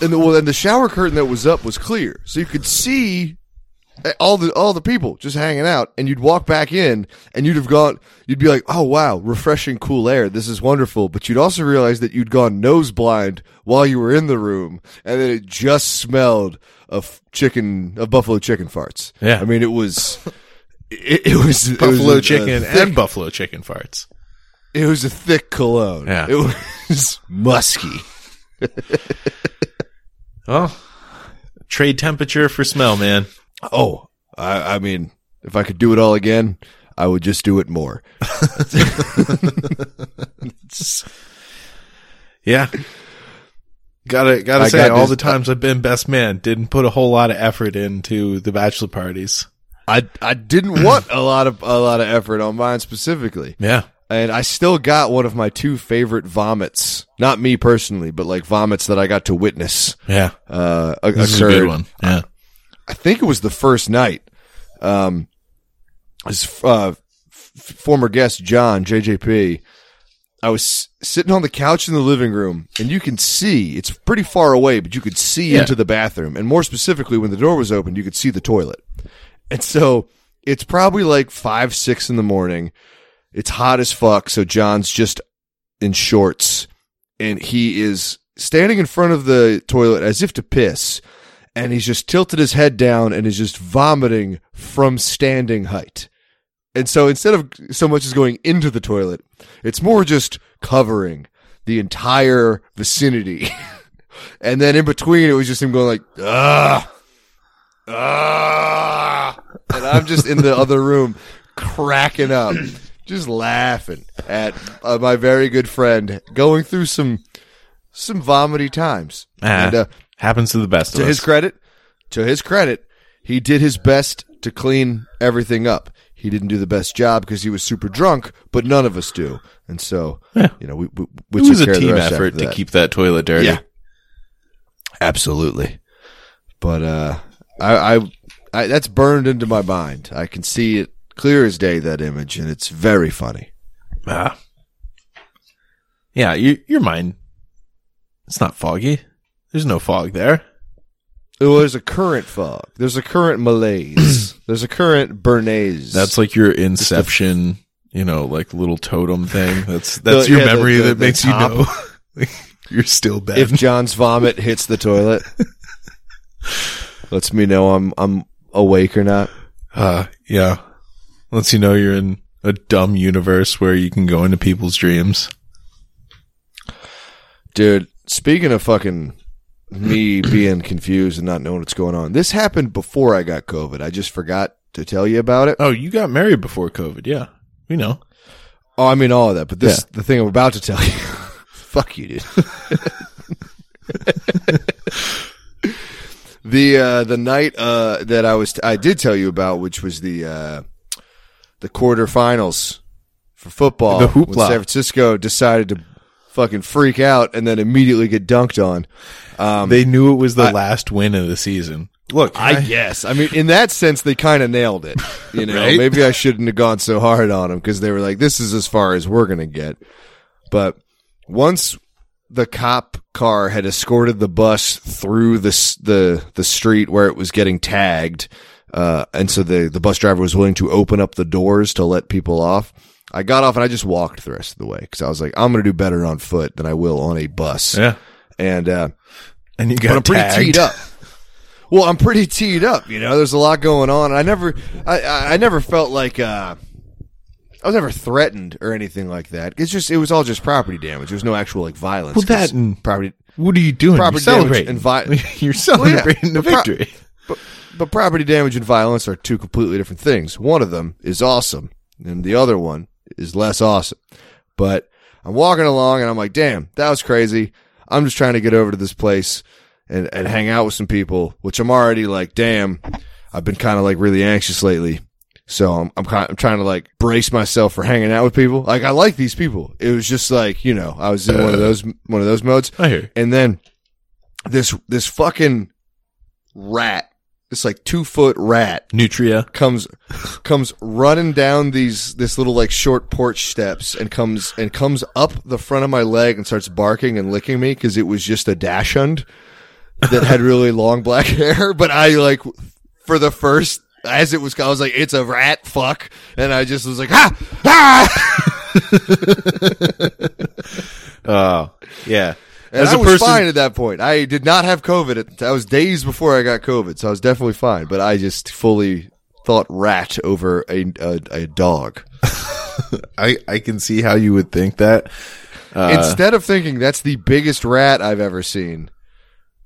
and the well, and the shower curtain that was up was clear, so you could see uh, Eh, all the all the people just hanging out. And you'd walk back in, and you'd have gone. You'd be like, "Oh wow, refreshing, cool air. This is wonderful." But you'd also realize that you'd gone nose blind while you were in the room, and that it just smelled of chicken of buffalo chicken farts. Yeah. I mean, it was. It, it was it buffalo was a- a chicken thick- and buffalo chicken farts. it was a thick cologne. Yeah. It was musky. Oh, trade temperature for smell, man. Oh, I, I mean, if I could do it all again, I would just do it more. Yeah. Gotta gotta I say, got all this- the times I've been best man didn't put a whole lot of effort into the bachelor parties. I I didn't want a lot of a lot of effort on mine specifically, Yeah. and I still got one of my two favorite vomits. Not me personally, but like vomits that I got to witness. Yeah. Uh, This is a occurred. good one. Yeah. I think it was the first night. Um, his uh, f- former guest John JJP. I was sitting on the couch in the living room, and you can see it's pretty far away, but you could see Yeah. into the bathroom, and more specifically, when the door was open, you could see the toilet. And so it's probably like five, six in the morning. It's hot as fuck. So John's just in shorts, and he is standing in front of the toilet as if to piss and he's just tilted his head down and is just vomiting from standing height. And so instead of so much as going into the toilet, it's more just covering the entire vicinity. and then in between, it was just him going like, ah, ah. And I'm just in the other room cracking up, just laughing at uh, my very good friend going through some, some vomity times. Ah, And, uh, happens to the best to of us. To his credit, to his credit, he did his best to clean everything up. He didn't do the best job because he was super drunk, but none of us do. And so, Yeah. you know, we, we, we it took was care a of the team rest effort after to that. keep that toilet dirty. Yeah. Absolutely. But, uh, I, I, I, that's burned into my mind. I can see it clear as day, that image, and it's very funny. Ah. Yeah, you, your mind. It's not foggy. There's no fog there. Well, there's a current fog. There's a current malaise. there's a current Bernays. That's like your inception, you know, like little totem thing. That's The- that's your yeah, memory the- that makes top. you know like, you're still bad. if John's vomit hits the toilet, lets me know I'm I'm awake or not. uh, yeah, lets you know you're in a dumb universe where you can go into people's dreams. Dude, speaking of fucking me being confused and not knowing what's going on, this happened before I got COVID. I just forgot to tell you about it. Oh, you got married before COVID? Yeah, we know. Oh, I mean all of that, but this the thing I'm about to tell you. Fuck you, dude. the uh, the night uh, that I was I did tell you about, which was the uh, the quarterfinals for football. The when hoopla. San Francisco decided to fucking freak out and then immediately get dunked on. Um, They knew it was the I- last win of the season. Look, I guess. I mean, in that sense, they kind of nailed it. You know, Right? maybe I shouldn't have gone so hard on them because they were like, "This is as far as we're gonna get." But once the cop car had escorted the bus through the the the street where it was getting tagged, uh, and so the the bus driver was willing to open up the doors to let people off. I got off and I just walked the rest of the way because I was like, I'm gonna do better on foot than I will on a bus. yeah, And uh, and you but got I'm pretty tagged. teed up. Well, I'm pretty teed up. You know, there's a lot going on. I never, I, I, I never felt like uh, I was never threatened or anything like that. It's just, it was all just property damage. There was no actual like violence. Well, that and- property. What are you doing? Property You're damage celebrating. and vi- You're Well, yeah, celebrating the but pro- victory. but property damage and violence are two completely different things. One of them is awesome, and the other one is less awesome. But I'm walking along and I'm like, damn, that was crazy. I'm just trying to get over to this place and, and hang out with some people, which I'm already like, damn, I've been kind of like really anxious lately. So I'm, I'm kind I'm trying to like brace myself for hanging out with people. Like I like these people. It was just like, you know, I was in one of those, one of those modes. I hear. And then this, this fucking rat, this like two foot rat Nutria. comes comes running down these this little like short porch steps and comes and comes up the front of my leg and starts barking and licking me because it was just a dachshund that had really long black hair. But I like for the first as it was, I was like, "It's a rat, fuck!" And I just was like, "Ah, ah!" Oh, yeah. And As I a was person- fine at that point. I did not have COVID. I was days before I got COVID, so I was definitely fine. But I just fully thought rat over a a, a dog. I, I can see how you would think that. Uh, instead of thinking that's the biggest rat I've ever seen,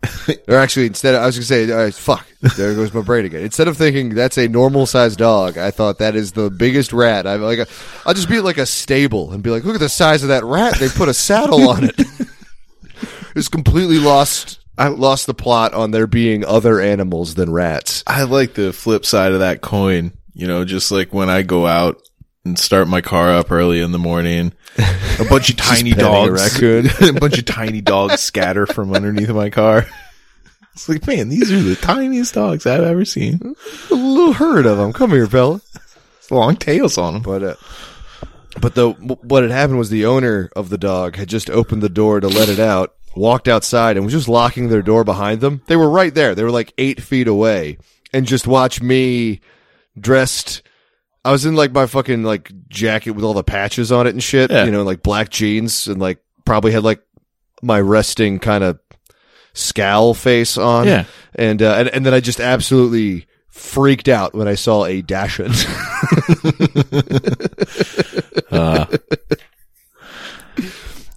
or actually, instead of, I was gonna say, fuck, there goes my brain again. Instead of thinking that's a normal sized dog, I thought that is the biggest rat. I've like, I'll just be at like a stable and be like, look at the size of that rat. They put a saddle on it. it's completely lost. I lost the plot on there being other animals than rats. I like the flip side of that coin. You know, just like when I go out and start my car up early in the morning, a bunch of tiny a dogs, raccoon. a bunch of tiny dogs scatter from underneath my car. It's like, man, these are the tiniest dogs I've ever seen. A little herd of them. Come here, fella. Long tails on them. But uh, but the what had happened was the owner of the dog had just opened the door to let it out, walked outside, and was just locking their door behind them. They were right there. They were like eight feet away, and just watch me dressed. I was in like my fucking like jacket with all the patches on it and shit. Yeah. You know, like black jeans and like probably had like my resting kind of scowl face on. Yeah. and uh, and and then I just absolutely freaked out when I saw a dachshund. Uh,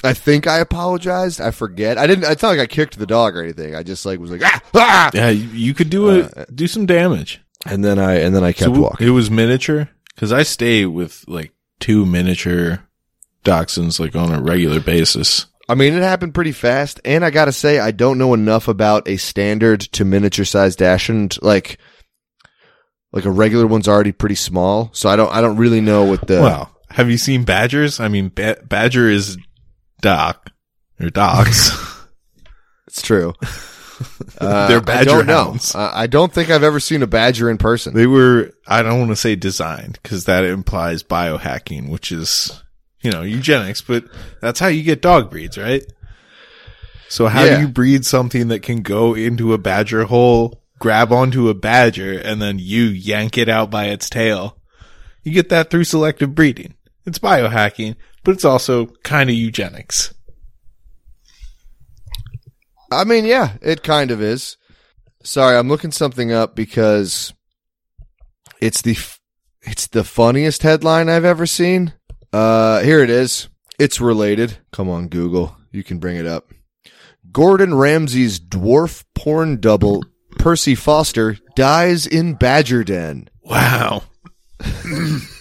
I think I apologized. I forget. I didn't. It's not like I kicked the dog or anything. I just like was like ah, ah! yeah, you, could do it, do some damage. and then I and then I kept So walking. It was miniature because I stay with like two miniature dachshunds like on a regular basis. I mean, it happened pretty fast, and I gotta say, I don't know enough about a standard to miniature sized dachshund. Like, like a regular one's already pretty small, so I don't. I don't really know what the. Wow. Have you seen badgers? I mean, ba- badger is doc or dogs. it's true. Uh, They're I badger don't hounds. Uh, I don't think I've ever seen a badger in person. they were, I don't want to say designed because that implies biohacking, which is, you know, eugenics, but that's how you get dog breeds, right? So how Yeah. do you breed something that can go into a badger hole, grab onto a badger, and then you yank it out by its tail? You get that through selective breeding. It's biohacking, but it's also kind of eugenics. I mean, yeah, it kind of is. Sorry, I'm looking something up because it's the f- it's the funniest headline I've ever seen. Uh, here it is. It's related. Come on, Google. You can bring it up. Gordon Ramsay's dwarf porn double Percy Foster dies in Badger Den. Wow.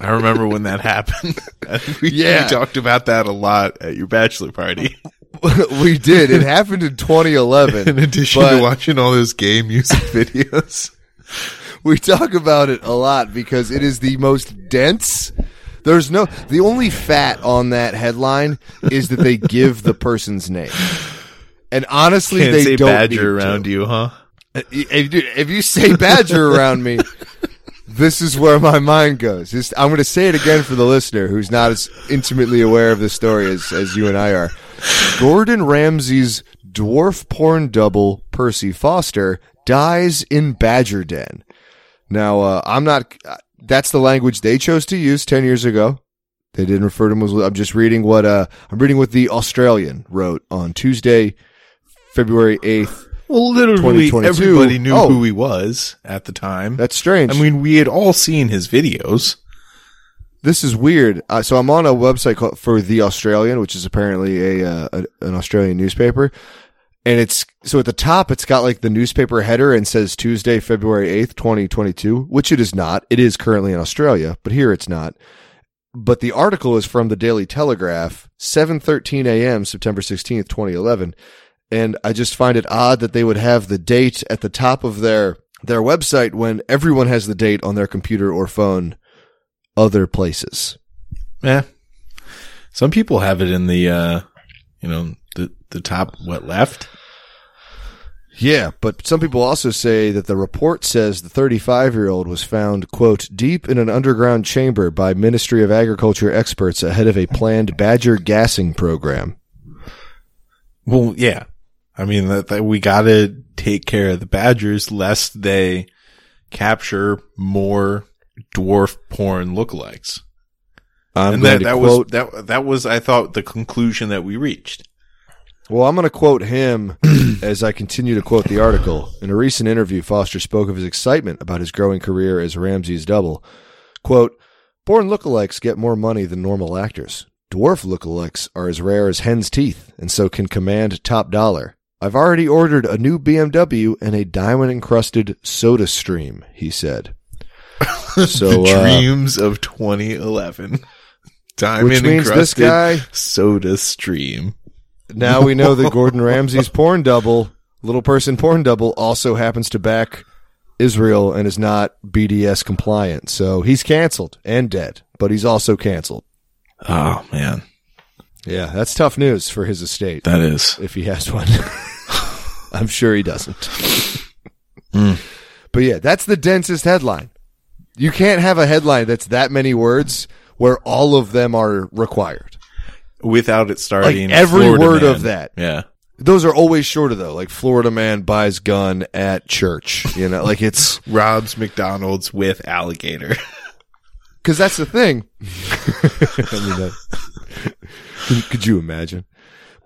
I remember when that happened. we, Yeah. we talked about that a lot at your bachelor party. we did. It happened in 2011. In addition to watching all those gay music videos. we talk about it a lot because it is the most dense. There's no the only fat on that headline is that they give the person's name, and honestly, Can't they say don't badger around to. you, huh? Uh, if, you- if you say badger around me, this is where my mind goes. I'm going to say it again for the listener who's not as intimately aware of the story as, as you and I are. Gordon Ramsay's dwarf porn double, Percy Foster, dies in Badger Den. Now, uh, I'm not, uh, that's the language they chose to use 10 years ago. They didn't refer to him as, I'm just reading what, uh, I'm reading what the Australian wrote on Tuesday, February 8th. Well, literally everybody knew Oh. who he was at the time. That's strange. I mean, we had all seen his videos. this is weird. Uh, so I'm on a website called, for the Australian, which is apparently a, uh, a an Australian newspaper, and it's so at the top it's got like the newspaper header and says Tuesday, February 8th, 2022, which it is not. It is currently in Australia, but here it's not. But the article is from the Daily Telegraph, 7:13 a.m., September 16th, 2011, and I just find it odd that they would have the date at the top of their their website when everyone has the date on their computer or phone other places. Yeah. Some people have it in the, uh, you know, the, the top, what, left? Yeah, but some people also say that the report says the 35 year old was found, quote, deep in an underground chamber by Ministry of Agriculture experts ahead of a planned badger gassing program. Well, yeah. I mean, that, that we gotta take care of the badgers lest they capture more dwarf porn lookalikes. I'm and that, that quote, was, that, that was, I thought, the conclusion that we reached. well, I'm going to quote him as I continue to quote the article. In a recent interview, Foster spoke of his excitement about his growing career as Ramsay's double. Quote, Born lookalikes get more money than normal actors. Dwarf lookalikes are as rare as hen's teeth and so can command top dollar. I've already ordered a new BMW and a diamond encrusted SodaStream, he said. So, the uh, dreams of 2011. Diamond which means this encrusted guy, SodaStream. now we know that Gordon Ramsay's porn double, little person porn double, also happens to back Israel and is not BDS compliant. So he's canceled and dead, but he's also canceled. Oh man, Yeah, that's tough news for his estate that is. if he has one. I'm sure he doesn't. Mm. But yeah, that's the densest headline. You can't have a headline that's that many words where all of them are required. Without it starting Like every Florida word Man. of that. Yeah. Those are always shorter though, like Florida man buys gun at church. You know, like it's Rob's McDonald's with alligator. because that's the thing. I mean, that, could, could you imagine?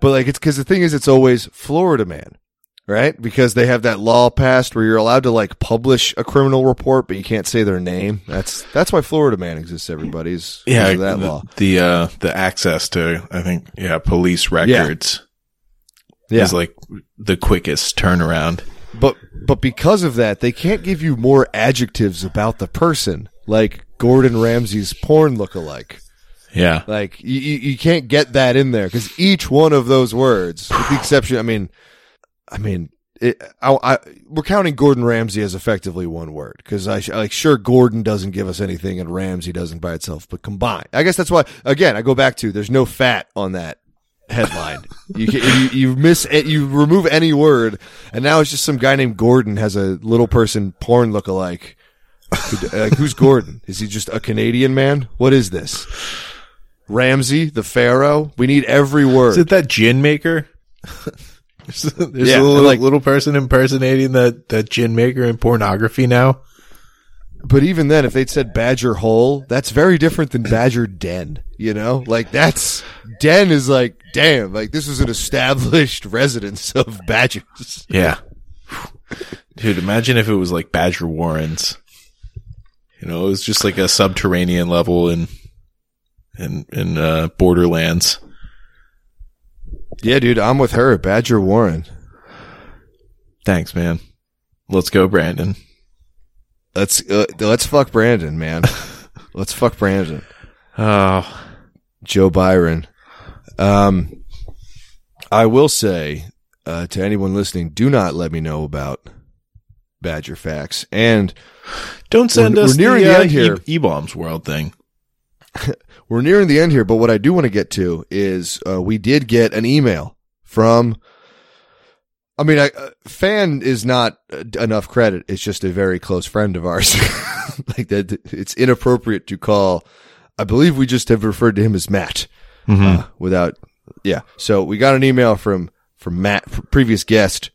But like, it's because the thing is, it's always Florida man, right? Because they have that law passed where you're allowed to like publish a criminal report, but you can't say their name. That's that's why Florida man exists. Everybody's yeah, that the, law. the uh the access to I think yeah police records Yeah, is like the quickest turnaround. but but because of that, they can't give you more adjectives about the person, like Gordon Ramsay's porn lookalike. Yeah, Like you, you you can't get that in there because each one of those words, with the exception, I mean, I mean, it, I, I, we're counting Gordon Ramsay as effectively one word because I like sure Gordon doesn't give us anything and Ramsay doesn't by itself, but combined, I guess that's why. Again, I go back to there's no fat on that headline. you, you you miss it, you remove any word, and now it's just some guy named Gordon has a little person porn lookalike. Who- like who's Gordon? Is he just a Canadian man? What is this? Ramsey, the Pharaoh. We need every word. is it that gin maker? there's there's Yeah, a little, like- little person impersonating that that gin maker in pornography now. But even then, if they'd said Badger Hole, that's very different than Badger Den. You know, like that's Den is like, damn, like this is an established residence of badgers. Yeah, dude, imagine if it was like Badger Warrens. You know, it was just like a subterranean level in in in uh, Borderlands. Yeah, dude, I'm with her. Badger Warren. Thanks, man. Let's go, Brandon. Let's uh, let's fuck Brandon, man. let's fuck Brandon. Oh, Joe Byron. Um, I will say uh, to anyone listening, do not let me know about Badger facts. And don't send We're- us we're nearing the, the uh, here. E- E-bombs world thing. we're nearing the end here, but what I do want to get to is uh, we did get an email from. I mean, I, uh, fan is not uh, enough credit. It's just a very close friend of ours. like that, it's inappropriate to call. I believe we just have referred to him as Matt uh, without. Yeah. So we got an email from from Matt, previous guest,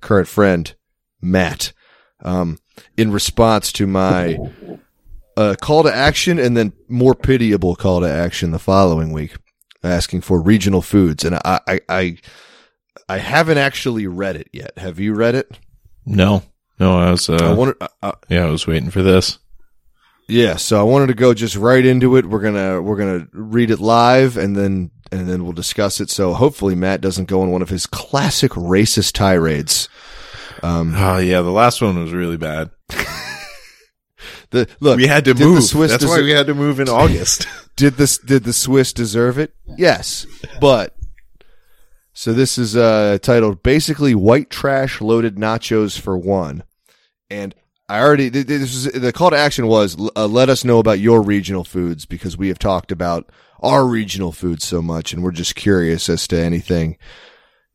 current friend Matt, um, in response to my uh, call to action and then more pitiable call to action the following week, asking for regional foods. And I, I, I, I haven't actually read it yet. Have you read it? No, no, I was. Uh, I wanted, uh, uh, yeah, I was waiting for this. yeah. So I wanted to go just right into it. We're gonna we're gonna read it live and then and then we'll discuss it. So hopefully Matt doesn't go on one of his classic racist tirades. Um, Oh yeah, the last one was really bad. the look, We had to move. Swiss That's why we had to move in August. did this did the Swiss deserve it? Yes, but so this is uh, titled basically white trash loaded nachos for one, and I already th- th- this was the call to action was uh, let us know about your regional foods because we have talked about our regional foods so much, and we're just curious as to anything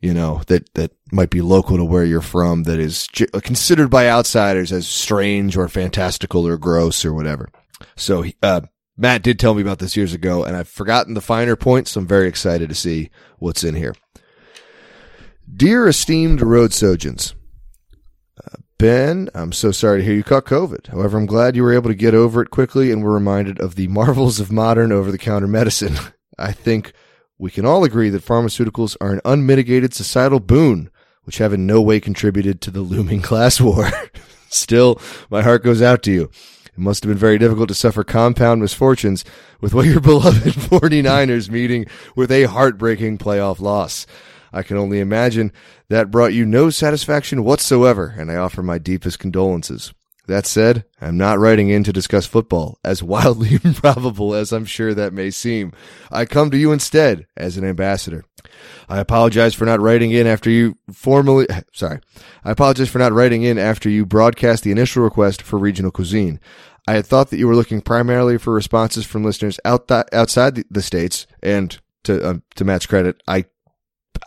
you know that that might be local to where you're from that is considered by outsiders as strange or fantastical or gross or whatever. So uh, Matt did tell me about this years ago, and I've forgotten the finer points. So I'm very excited to see what's in here. Dear esteemed road surgeons, uh, Ben, I'm so sorry to hear you caught COVID. However, I'm glad you were able to get over it quickly and were reminded of the marvels of modern over the counter medicine. I think we can all agree that pharmaceuticals are an unmitigated societal boon, which have in no way contributed to the looming class war. Still, my heart goes out to you. It must have been very difficult to suffer compound misfortunes with what your beloved 49ers meeting with a heartbreaking playoff loss. I can only imagine that brought you no satisfaction whatsoever, and I offer my deepest condolences. That said, I'm not writing in to discuss football, as wildly improbable as I'm sure that may seem. I come to you instead as an ambassador. I apologize for not writing in after you formally, sorry. I apologize for not writing in after you broadcast the initial request for regional cuisine. I had thought that you were looking primarily for responses from listeners out th- outside the, the states, and to um, to Matt's credit, I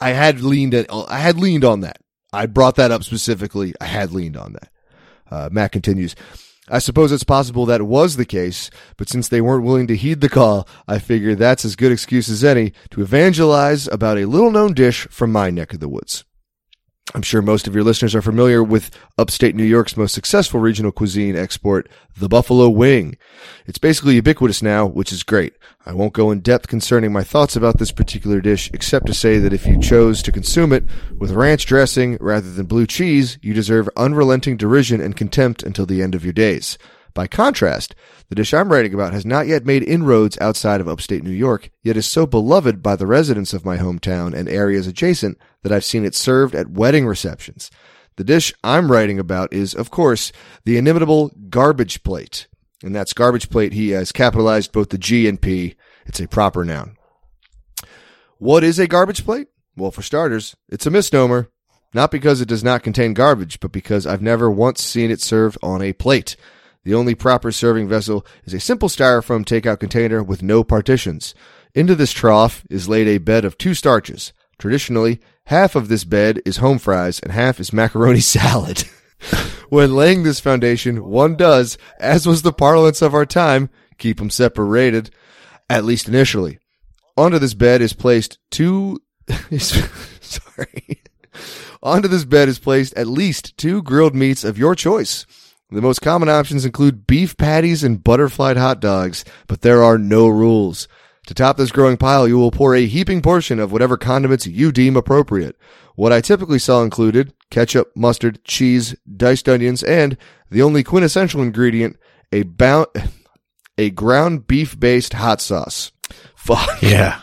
I had leaned at, I had leaned on that. I brought that up specifically. I had leaned on that. Uh, Matt continues. I suppose it's possible that was the case, but since they weren't willing to heed the call, I figure that's as good excuse as any to evangelize about a little known dish from my neck of the woods. I'm sure most of your listeners are familiar with upstate New York's most successful regional cuisine export, the buffalo wing. It's basically ubiquitous now, which is great. I won't go in depth concerning my thoughts about this particular dish, except to say that if you chose to consume it with ranch dressing rather than blue cheese, you deserve unrelenting derision and contempt until the end of your days. By contrast, the dish I'm writing about has not yet made inroads outside of upstate New York, yet is so beloved by the residents of my hometown and areas adjacent that I've seen it served at wedding receptions. The dish I'm writing about is, of course, the inimitable garbage plate. And that's garbage plate. He has capitalized both the G and P. It's a proper noun. What is a garbage plate? Well, for starters, it's a misnomer. Not because it does not contain garbage, but because I've never once seen it served on a plate. The only proper serving vessel is a simple styrofoam takeout container with no partitions. Into this trough is laid a bed of two starches. Traditionally, half of this bed is home fries and half is macaroni salad. when laying this foundation, one does, as was the parlance of our time, keep them separated, at least initially. Onto this bed is placed two, sorry. Onto this bed is placed at least two grilled meats of your choice. The most common options include beef patties and butterflied hot dogs, but there are no rules. To top this growing pile, you will pour a heaping portion of whatever condiments you deem appropriate. What I typically saw included ketchup, mustard, cheese, diced onions, and the only quintessential ingredient, a bound, a ground beef based hot sauce. Fuck. yeah.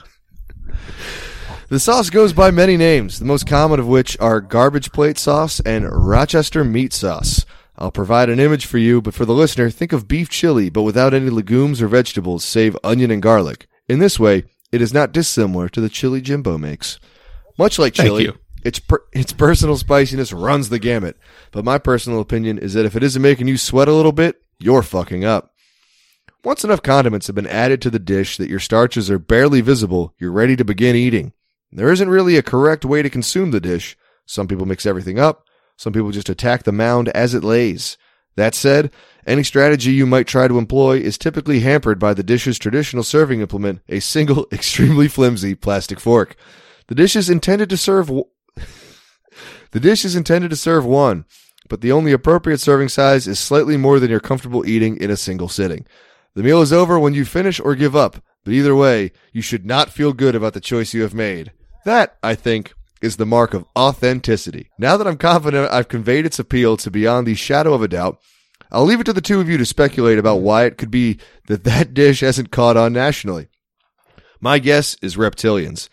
The sauce goes by many names, the most common of which are garbage plate sauce and Rochester meat sauce. I'll provide an image for you, but for the listener, think of beef chili, but without any legumes or vegetables, save onion and garlic. In this way, it is not dissimilar to the chili Jimbo makes. Much like chili, its per- its personal spiciness runs the gamut. But my personal opinion is that if it isn't making you sweat a little bit, you're fucking up. Once enough condiments have been added to the dish that your starches are barely visible, you're ready to begin eating. There isn't really a correct way to consume the dish. Some people mix everything up. Some people just attack the mound as it lays. That said, any strategy you might try to employ is typically hampered by the dish's traditional serving implement, a single, extremely flimsy plastic fork. The dish is intended to serve. W- the dish is intended to serve one, but the only appropriate serving size is slightly more than you're comfortable eating in a single sitting. The meal is over when you finish or give up, but either way, you should not feel good about the choice you have made. That, I think, is the mark of authenticity. Now that I'm confident I've conveyed its appeal to beyond the shadow of a doubt, I'll leave it to the two of you to speculate about why it could be that that dish hasn't caught on nationally. My guess is reptilians.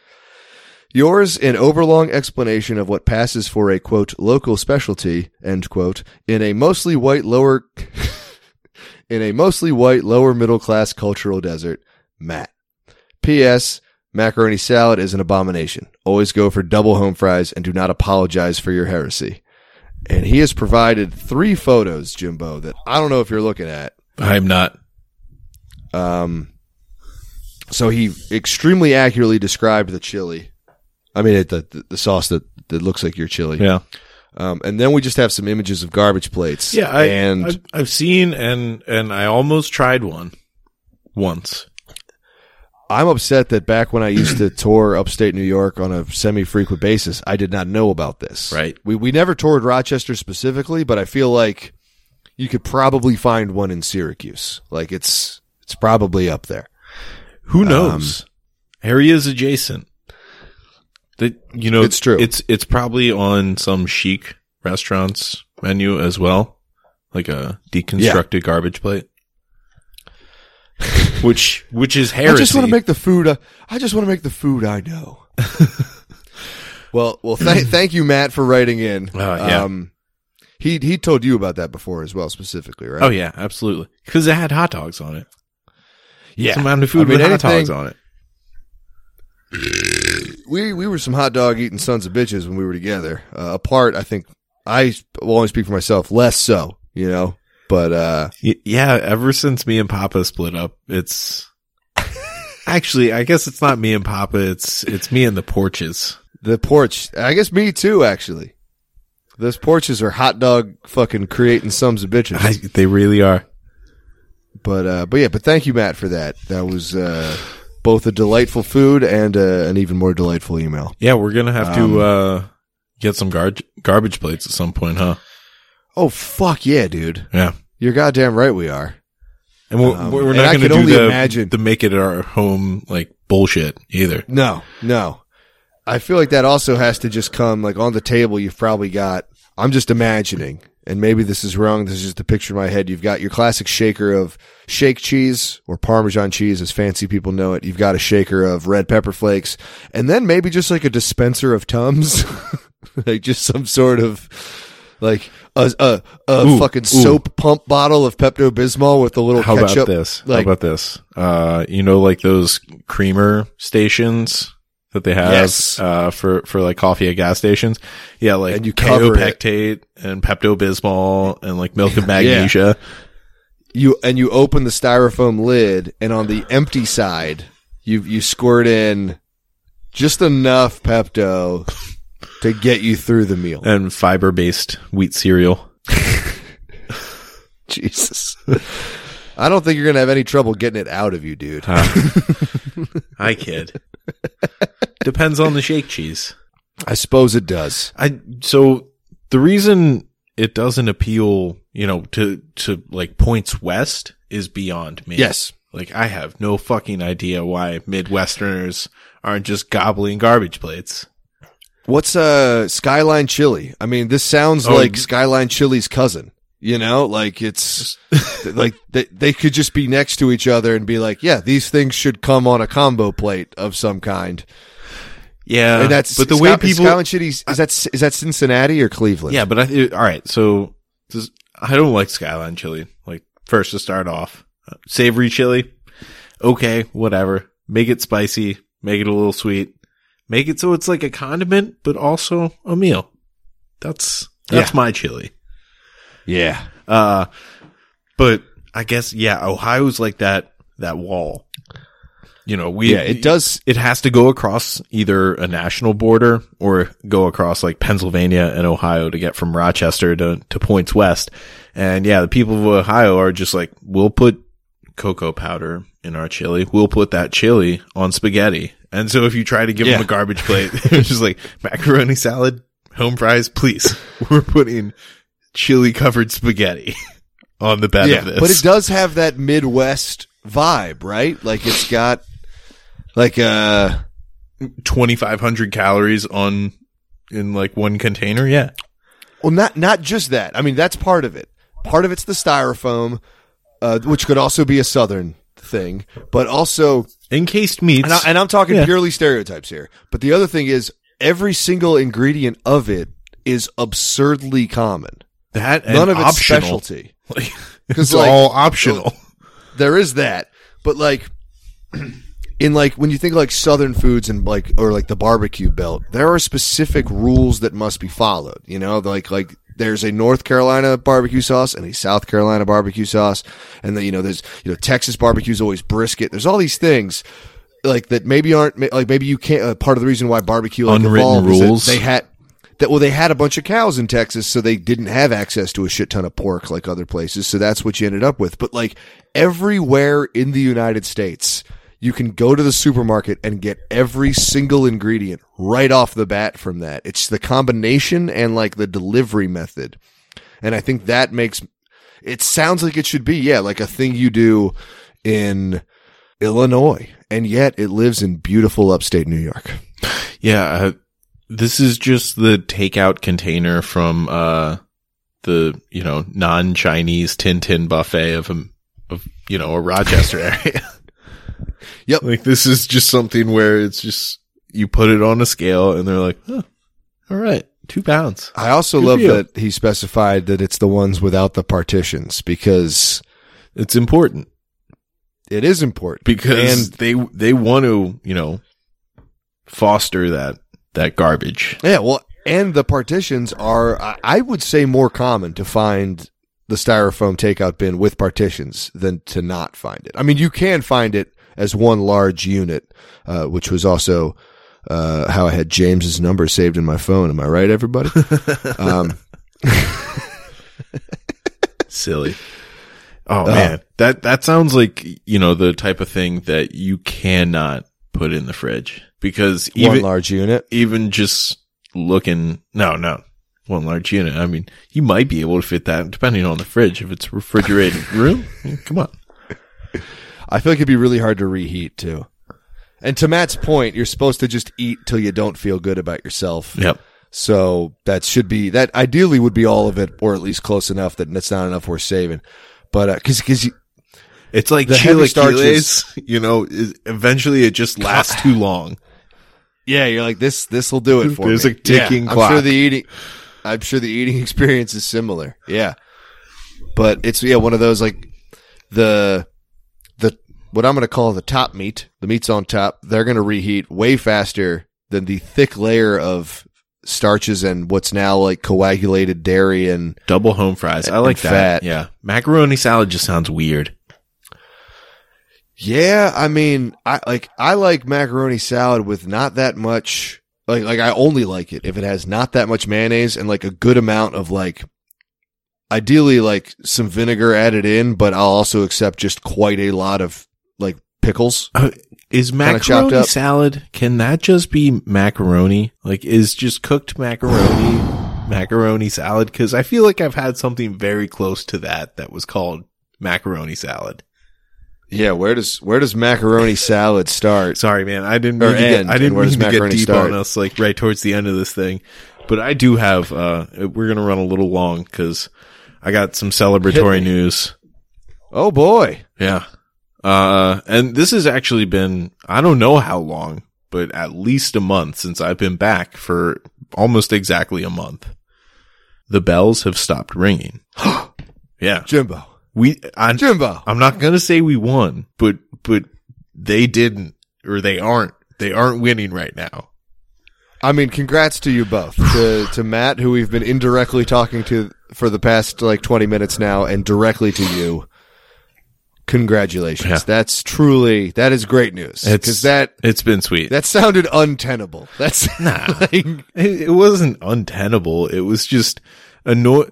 Yours an overlong explanation of what passes for a quote local specialty end quote in a mostly white lower in a mostly white lower middle class cultural desert. Matt. P.S. Macaroni salad is an abomination. Always go for double home fries and do not apologize for your heresy. And he has provided three photos, Jimbo, that I don't know if you're looking at. I'm not. Um, so he extremely accurately described the chili. I mean, the, the the sauce that, that looks like your chili. Yeah. Um, and then we just have some images of garbage plates. Yeah. I, and I've, I've seen and, and I almost tried one once. I'm upset that back when I used to tour upstate New York on a semi-frequent basis, I did not know about this. Right. We we never toured Rochester specifically, but I feel like you could probably find one in Syracuse. Like it's it's probably up there. Who um, knows? Areas adjacent. That you know, It's true. It's it's probably on some chic restaurants menu as well, like a deconstructed garbage plate. which which is heresy. I just want to make the food. Uh, I just want to make the food I know. well, well, th- thank you, Matt, for writing in. Uh, yeah. Um, he he told you about that before as well, specifically, right? Oh yeah, absolutely. Because it had hot dogs on it. yeah. Some amount of food I mean, with hot dogs on it. we we were some hot dog eating sons of bitches when we were together. Uh, apart, I think I will only speak for myself. Less so, you know. But uh, yeah, ever since me and Papa split up, it's actually I guess it's not me and Papa. It's it's me and the porches. the porch, I guess me too. Actually, those porches are hot dog fucking creating sons of bitches. I, they really are. But uh, but yeah, but thank you, Matt, for that. That was uh, both a delightful food and uh, an even more delightful email. Yeah, we're gonna have Um, to uh get some gar- garbage plates at some point, huh? Oh fuck yeah, dude! Yeah. You're goddamn right. We are. And we're, Um, we're not going to do only the, imagine- the make it our home like bullshit either. No, no. I feel like that also has to just come like on the table. You've probably got. I'm just imagining, and maybe this is wrong. This is just a picture in my head. You've got your classic shaker of shake cheese or Parmesan cheese, as fancy people know it. You've got a shaker of red pepper flakes, and then maybe just like a dispenser of Tums, like just some sort of like a a, a Ooh, fucking ooh. soap pump bottle of Pepto Bismol with a little How ketchup. about this? Like, How about this? Uh, you know, like those creamer stations that they have, Yes. uh, for, for like coffee at gas stations. Yeah. Like And you cover it. And Pepto Bismol and like milk of magnesia. you and you open the styrofoam lid and on the empty side you you squirt in just enough Pepto to get you through the meal. and fiber based wheat cereal. Jesus. I don't think you're going to have any trouble getting it out of you, dude. I kid. Depends on the shake cheese. I suppose it does. I so the reason it doesn't appeal, you know, to to like points west is beyond me. Yes. Like I have no fucking idea why Midwesterners aren't just gobbling garbage plates. What's uh Skyline Chili? I mean, this sounds Oh, like Skyline Chili's cousin. You know, like it's like they, they could just be next to each other and be like, yeah, these things should come on a combo plate of some kind. Yeah, and that's but the Sky- way people Skyline Chili's is that is that Cincinnati or Cleveland? Yeah, but I it- all right. So this, I don't like Skyline chili. Like first to start off, savory chili. Okay, whatever. Make it spicy. Make it a little sweet. Make it so it's like a condiment, but also a meal. That's that's Yeah. my chili. yeah. Uh, but I guess yeah, Ohio's like that that wall. You know, we Yeah, it does. it has to go across either a national border or go across like Pennsylvania and Ohio to get from Rochester to, to points west. And yeah, the people of Ohio are just like, we'll put cocoa powder in our chili. We'll put that chili on spaghetti. And so if you try to give Yeah. them a garbage plate, it's just like macaroni salad, home fries, please. We're putting chili covered spaghetti on the bed Yeah, of this. but it does have that Midwest vibe, right? Like it's got like uh 2,500 calories on in like one container. Yeah. well not not just that. I mean, that's part of it. Part of it's the styrofoam, uh, which could also be a southern thing, but also, Encased meats. and, I, and I'm talking Yeah. purely stereotypes here. But the other thing is, every single ingredient of it is absurdly common. that and None of it's optional. specialty. Like, 'Cause, it's like, all optional. there is that, but like in like when you think like southern foods and like or like the barbecue belt, there are specific rules that must be followed. You know, like like there's a North Carolina barbecue sauce and a South Carolina barbecue sauce, and then you know there's you know Texas barbecue is always brisket. There's all these things like that maybe aren't like maybe you can't. Uh, part of the reason why barbecue like, Unwritten evolved is that rules. they had that well they had a bunch of cows in Texas so they didn't have access to a shit ton of pork like other places so that's what you ended up with but like everywhere in the United States you can go to the supermarket and get every single ingredient right off the bat from that. It's the combination and like the delivery method. And I think that makes it sounds like it should be yeah like a thing you do in Illinois. And yet it lives in beautiful upstate New York. Yeah, uh, this is just the takeout container from uh the you know non Chinese Tin Tin buffet of a of you know a Rochester area. Yep. like this is just something where it's just you put it on a scale and they're like, huh, all right, two pounds. I also Good love that he specified that it's the ones without the partitions because It's important it is important. because and they they want to you know foster that that garbage. yeah, well, and the partitions are, I would say, more common to find the styrofoam takeout bin with partitions than to not find it. I mean, you can find it as one large unit, uh, which was also uh, how I had James's number saved in my phone. Am I right, everybody? um, Silly. Oh Uh. man, that that sounds like you know the type of thing that you cannot put in the fridge because one even large unit. even just looking no no one large unit. I mean, you might be able to fit that depending on the fridge if it's refrigerated room. Come on, I feel like it'd be really hard to reheat too. And to Matt's point, you're supposed to just eat till you don't feel good about yourself. yep. So that should be that ideally would be all of it, or at least close enough that it's not enough we're saving. But uh, cause, cause It's like The heavy starches- you know. is- Eventually, it just lasts too long. yeah, you're like this. This will do it for There's me. a ticking yeah, I'm sure the eating. I'm sure the eating experience is similar. Yeah, but it's yeah one of those like the what I'm going to call the top meat. The meat's on top. They're going to reheat way faster than the thick layer of starches and what's now like coagulated dairy and Double home fries. I like that. fat. Yeah, macaroni salad just sounds weird. Yeah, I mean, I like I like macaroni salad with not that much like like I only like it if it has not that much mayonnaise and like a good amount of like ideally like some vinegar added in, but I'll also accept just quite a lot of like pickles. Uh, is macaroni salad? Can that just be macaroni? Like, is just cooked macaroni macaroni salad? Because I feel like I've had something very close to that that was called macaroni salad. Yeah, where does where does macaroni salad start? Sorry, man. I didn't mean to get, I didn't mean to get deep start? on us like right towards the end of this thing. But I do have. uh We're gonna run a little long because I got some celebratory news. Oh boy. Yeah. Uh, and this has actually been, I don't know how long, but at least a month since I've been back for almost exactly a month. The bells have stopped ringing. yeah. Jimbo. We, I, Jimbo. I'm not going to say we won, but, but they didn't, or they aren't, they aren't winning right now. I mean, congrats to you both. to to Matt, who we've been indirectly talking to for the past like twenty minutes now, and directly to you. Congratulations. Yeah. That's truly that is great news. It's- Because that It's been sweet. that sounded untenable. That's Nah. like, It, it wasn't untenable. It was just annoy.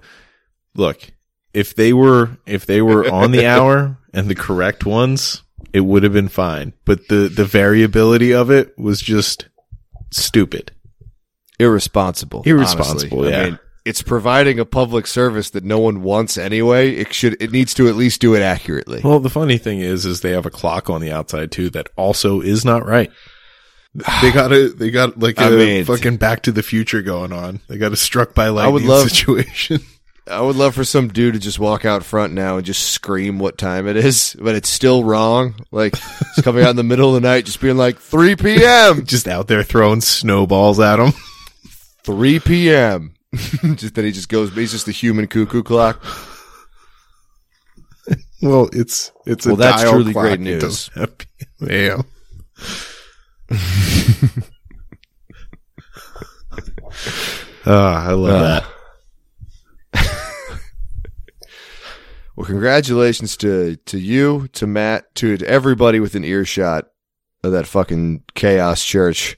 Look, if they were if they were on the hour and the correct ones, it would have been fine. But the the variability of it was just stupid. irresponsible. Irresponsible, honestly. yeah. I mean, it's providing a public service that no one wants anyway. It should it needs to at least do it accurately. Well, the funny thing is, is they have a clock on the outside too that also is not right. They got a they got like a I mean- fucking Back to the Future going on. They got a struck by lightning would love- situation. I would love for some dude to just walk out front now and just scream what time it is, but it's still wrong. Like it's coming out in the middle of the night, just being like 3 p.m. Just out there throwing snowballs at him. 3 p.m. just that he just goes. He's just the human cuckoo clock. Well, it's it's a that's dial truly clock. great news. doesn't have Ah, I love Uh, that. Well, congratulations to to you, to Matt, to, to everybody with an earshot of that fucking chaos church.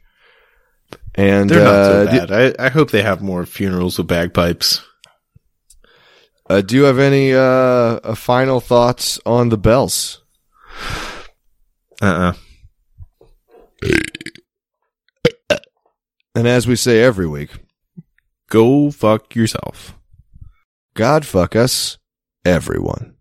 And They're not uh, so bad. I, I hope they have more funerals with bagpipes. Do, uh, do you have any uh, uh, final thoughts on the bells? Uh uh And as we say every week, Go fuck yourself. God fuck us, everyone.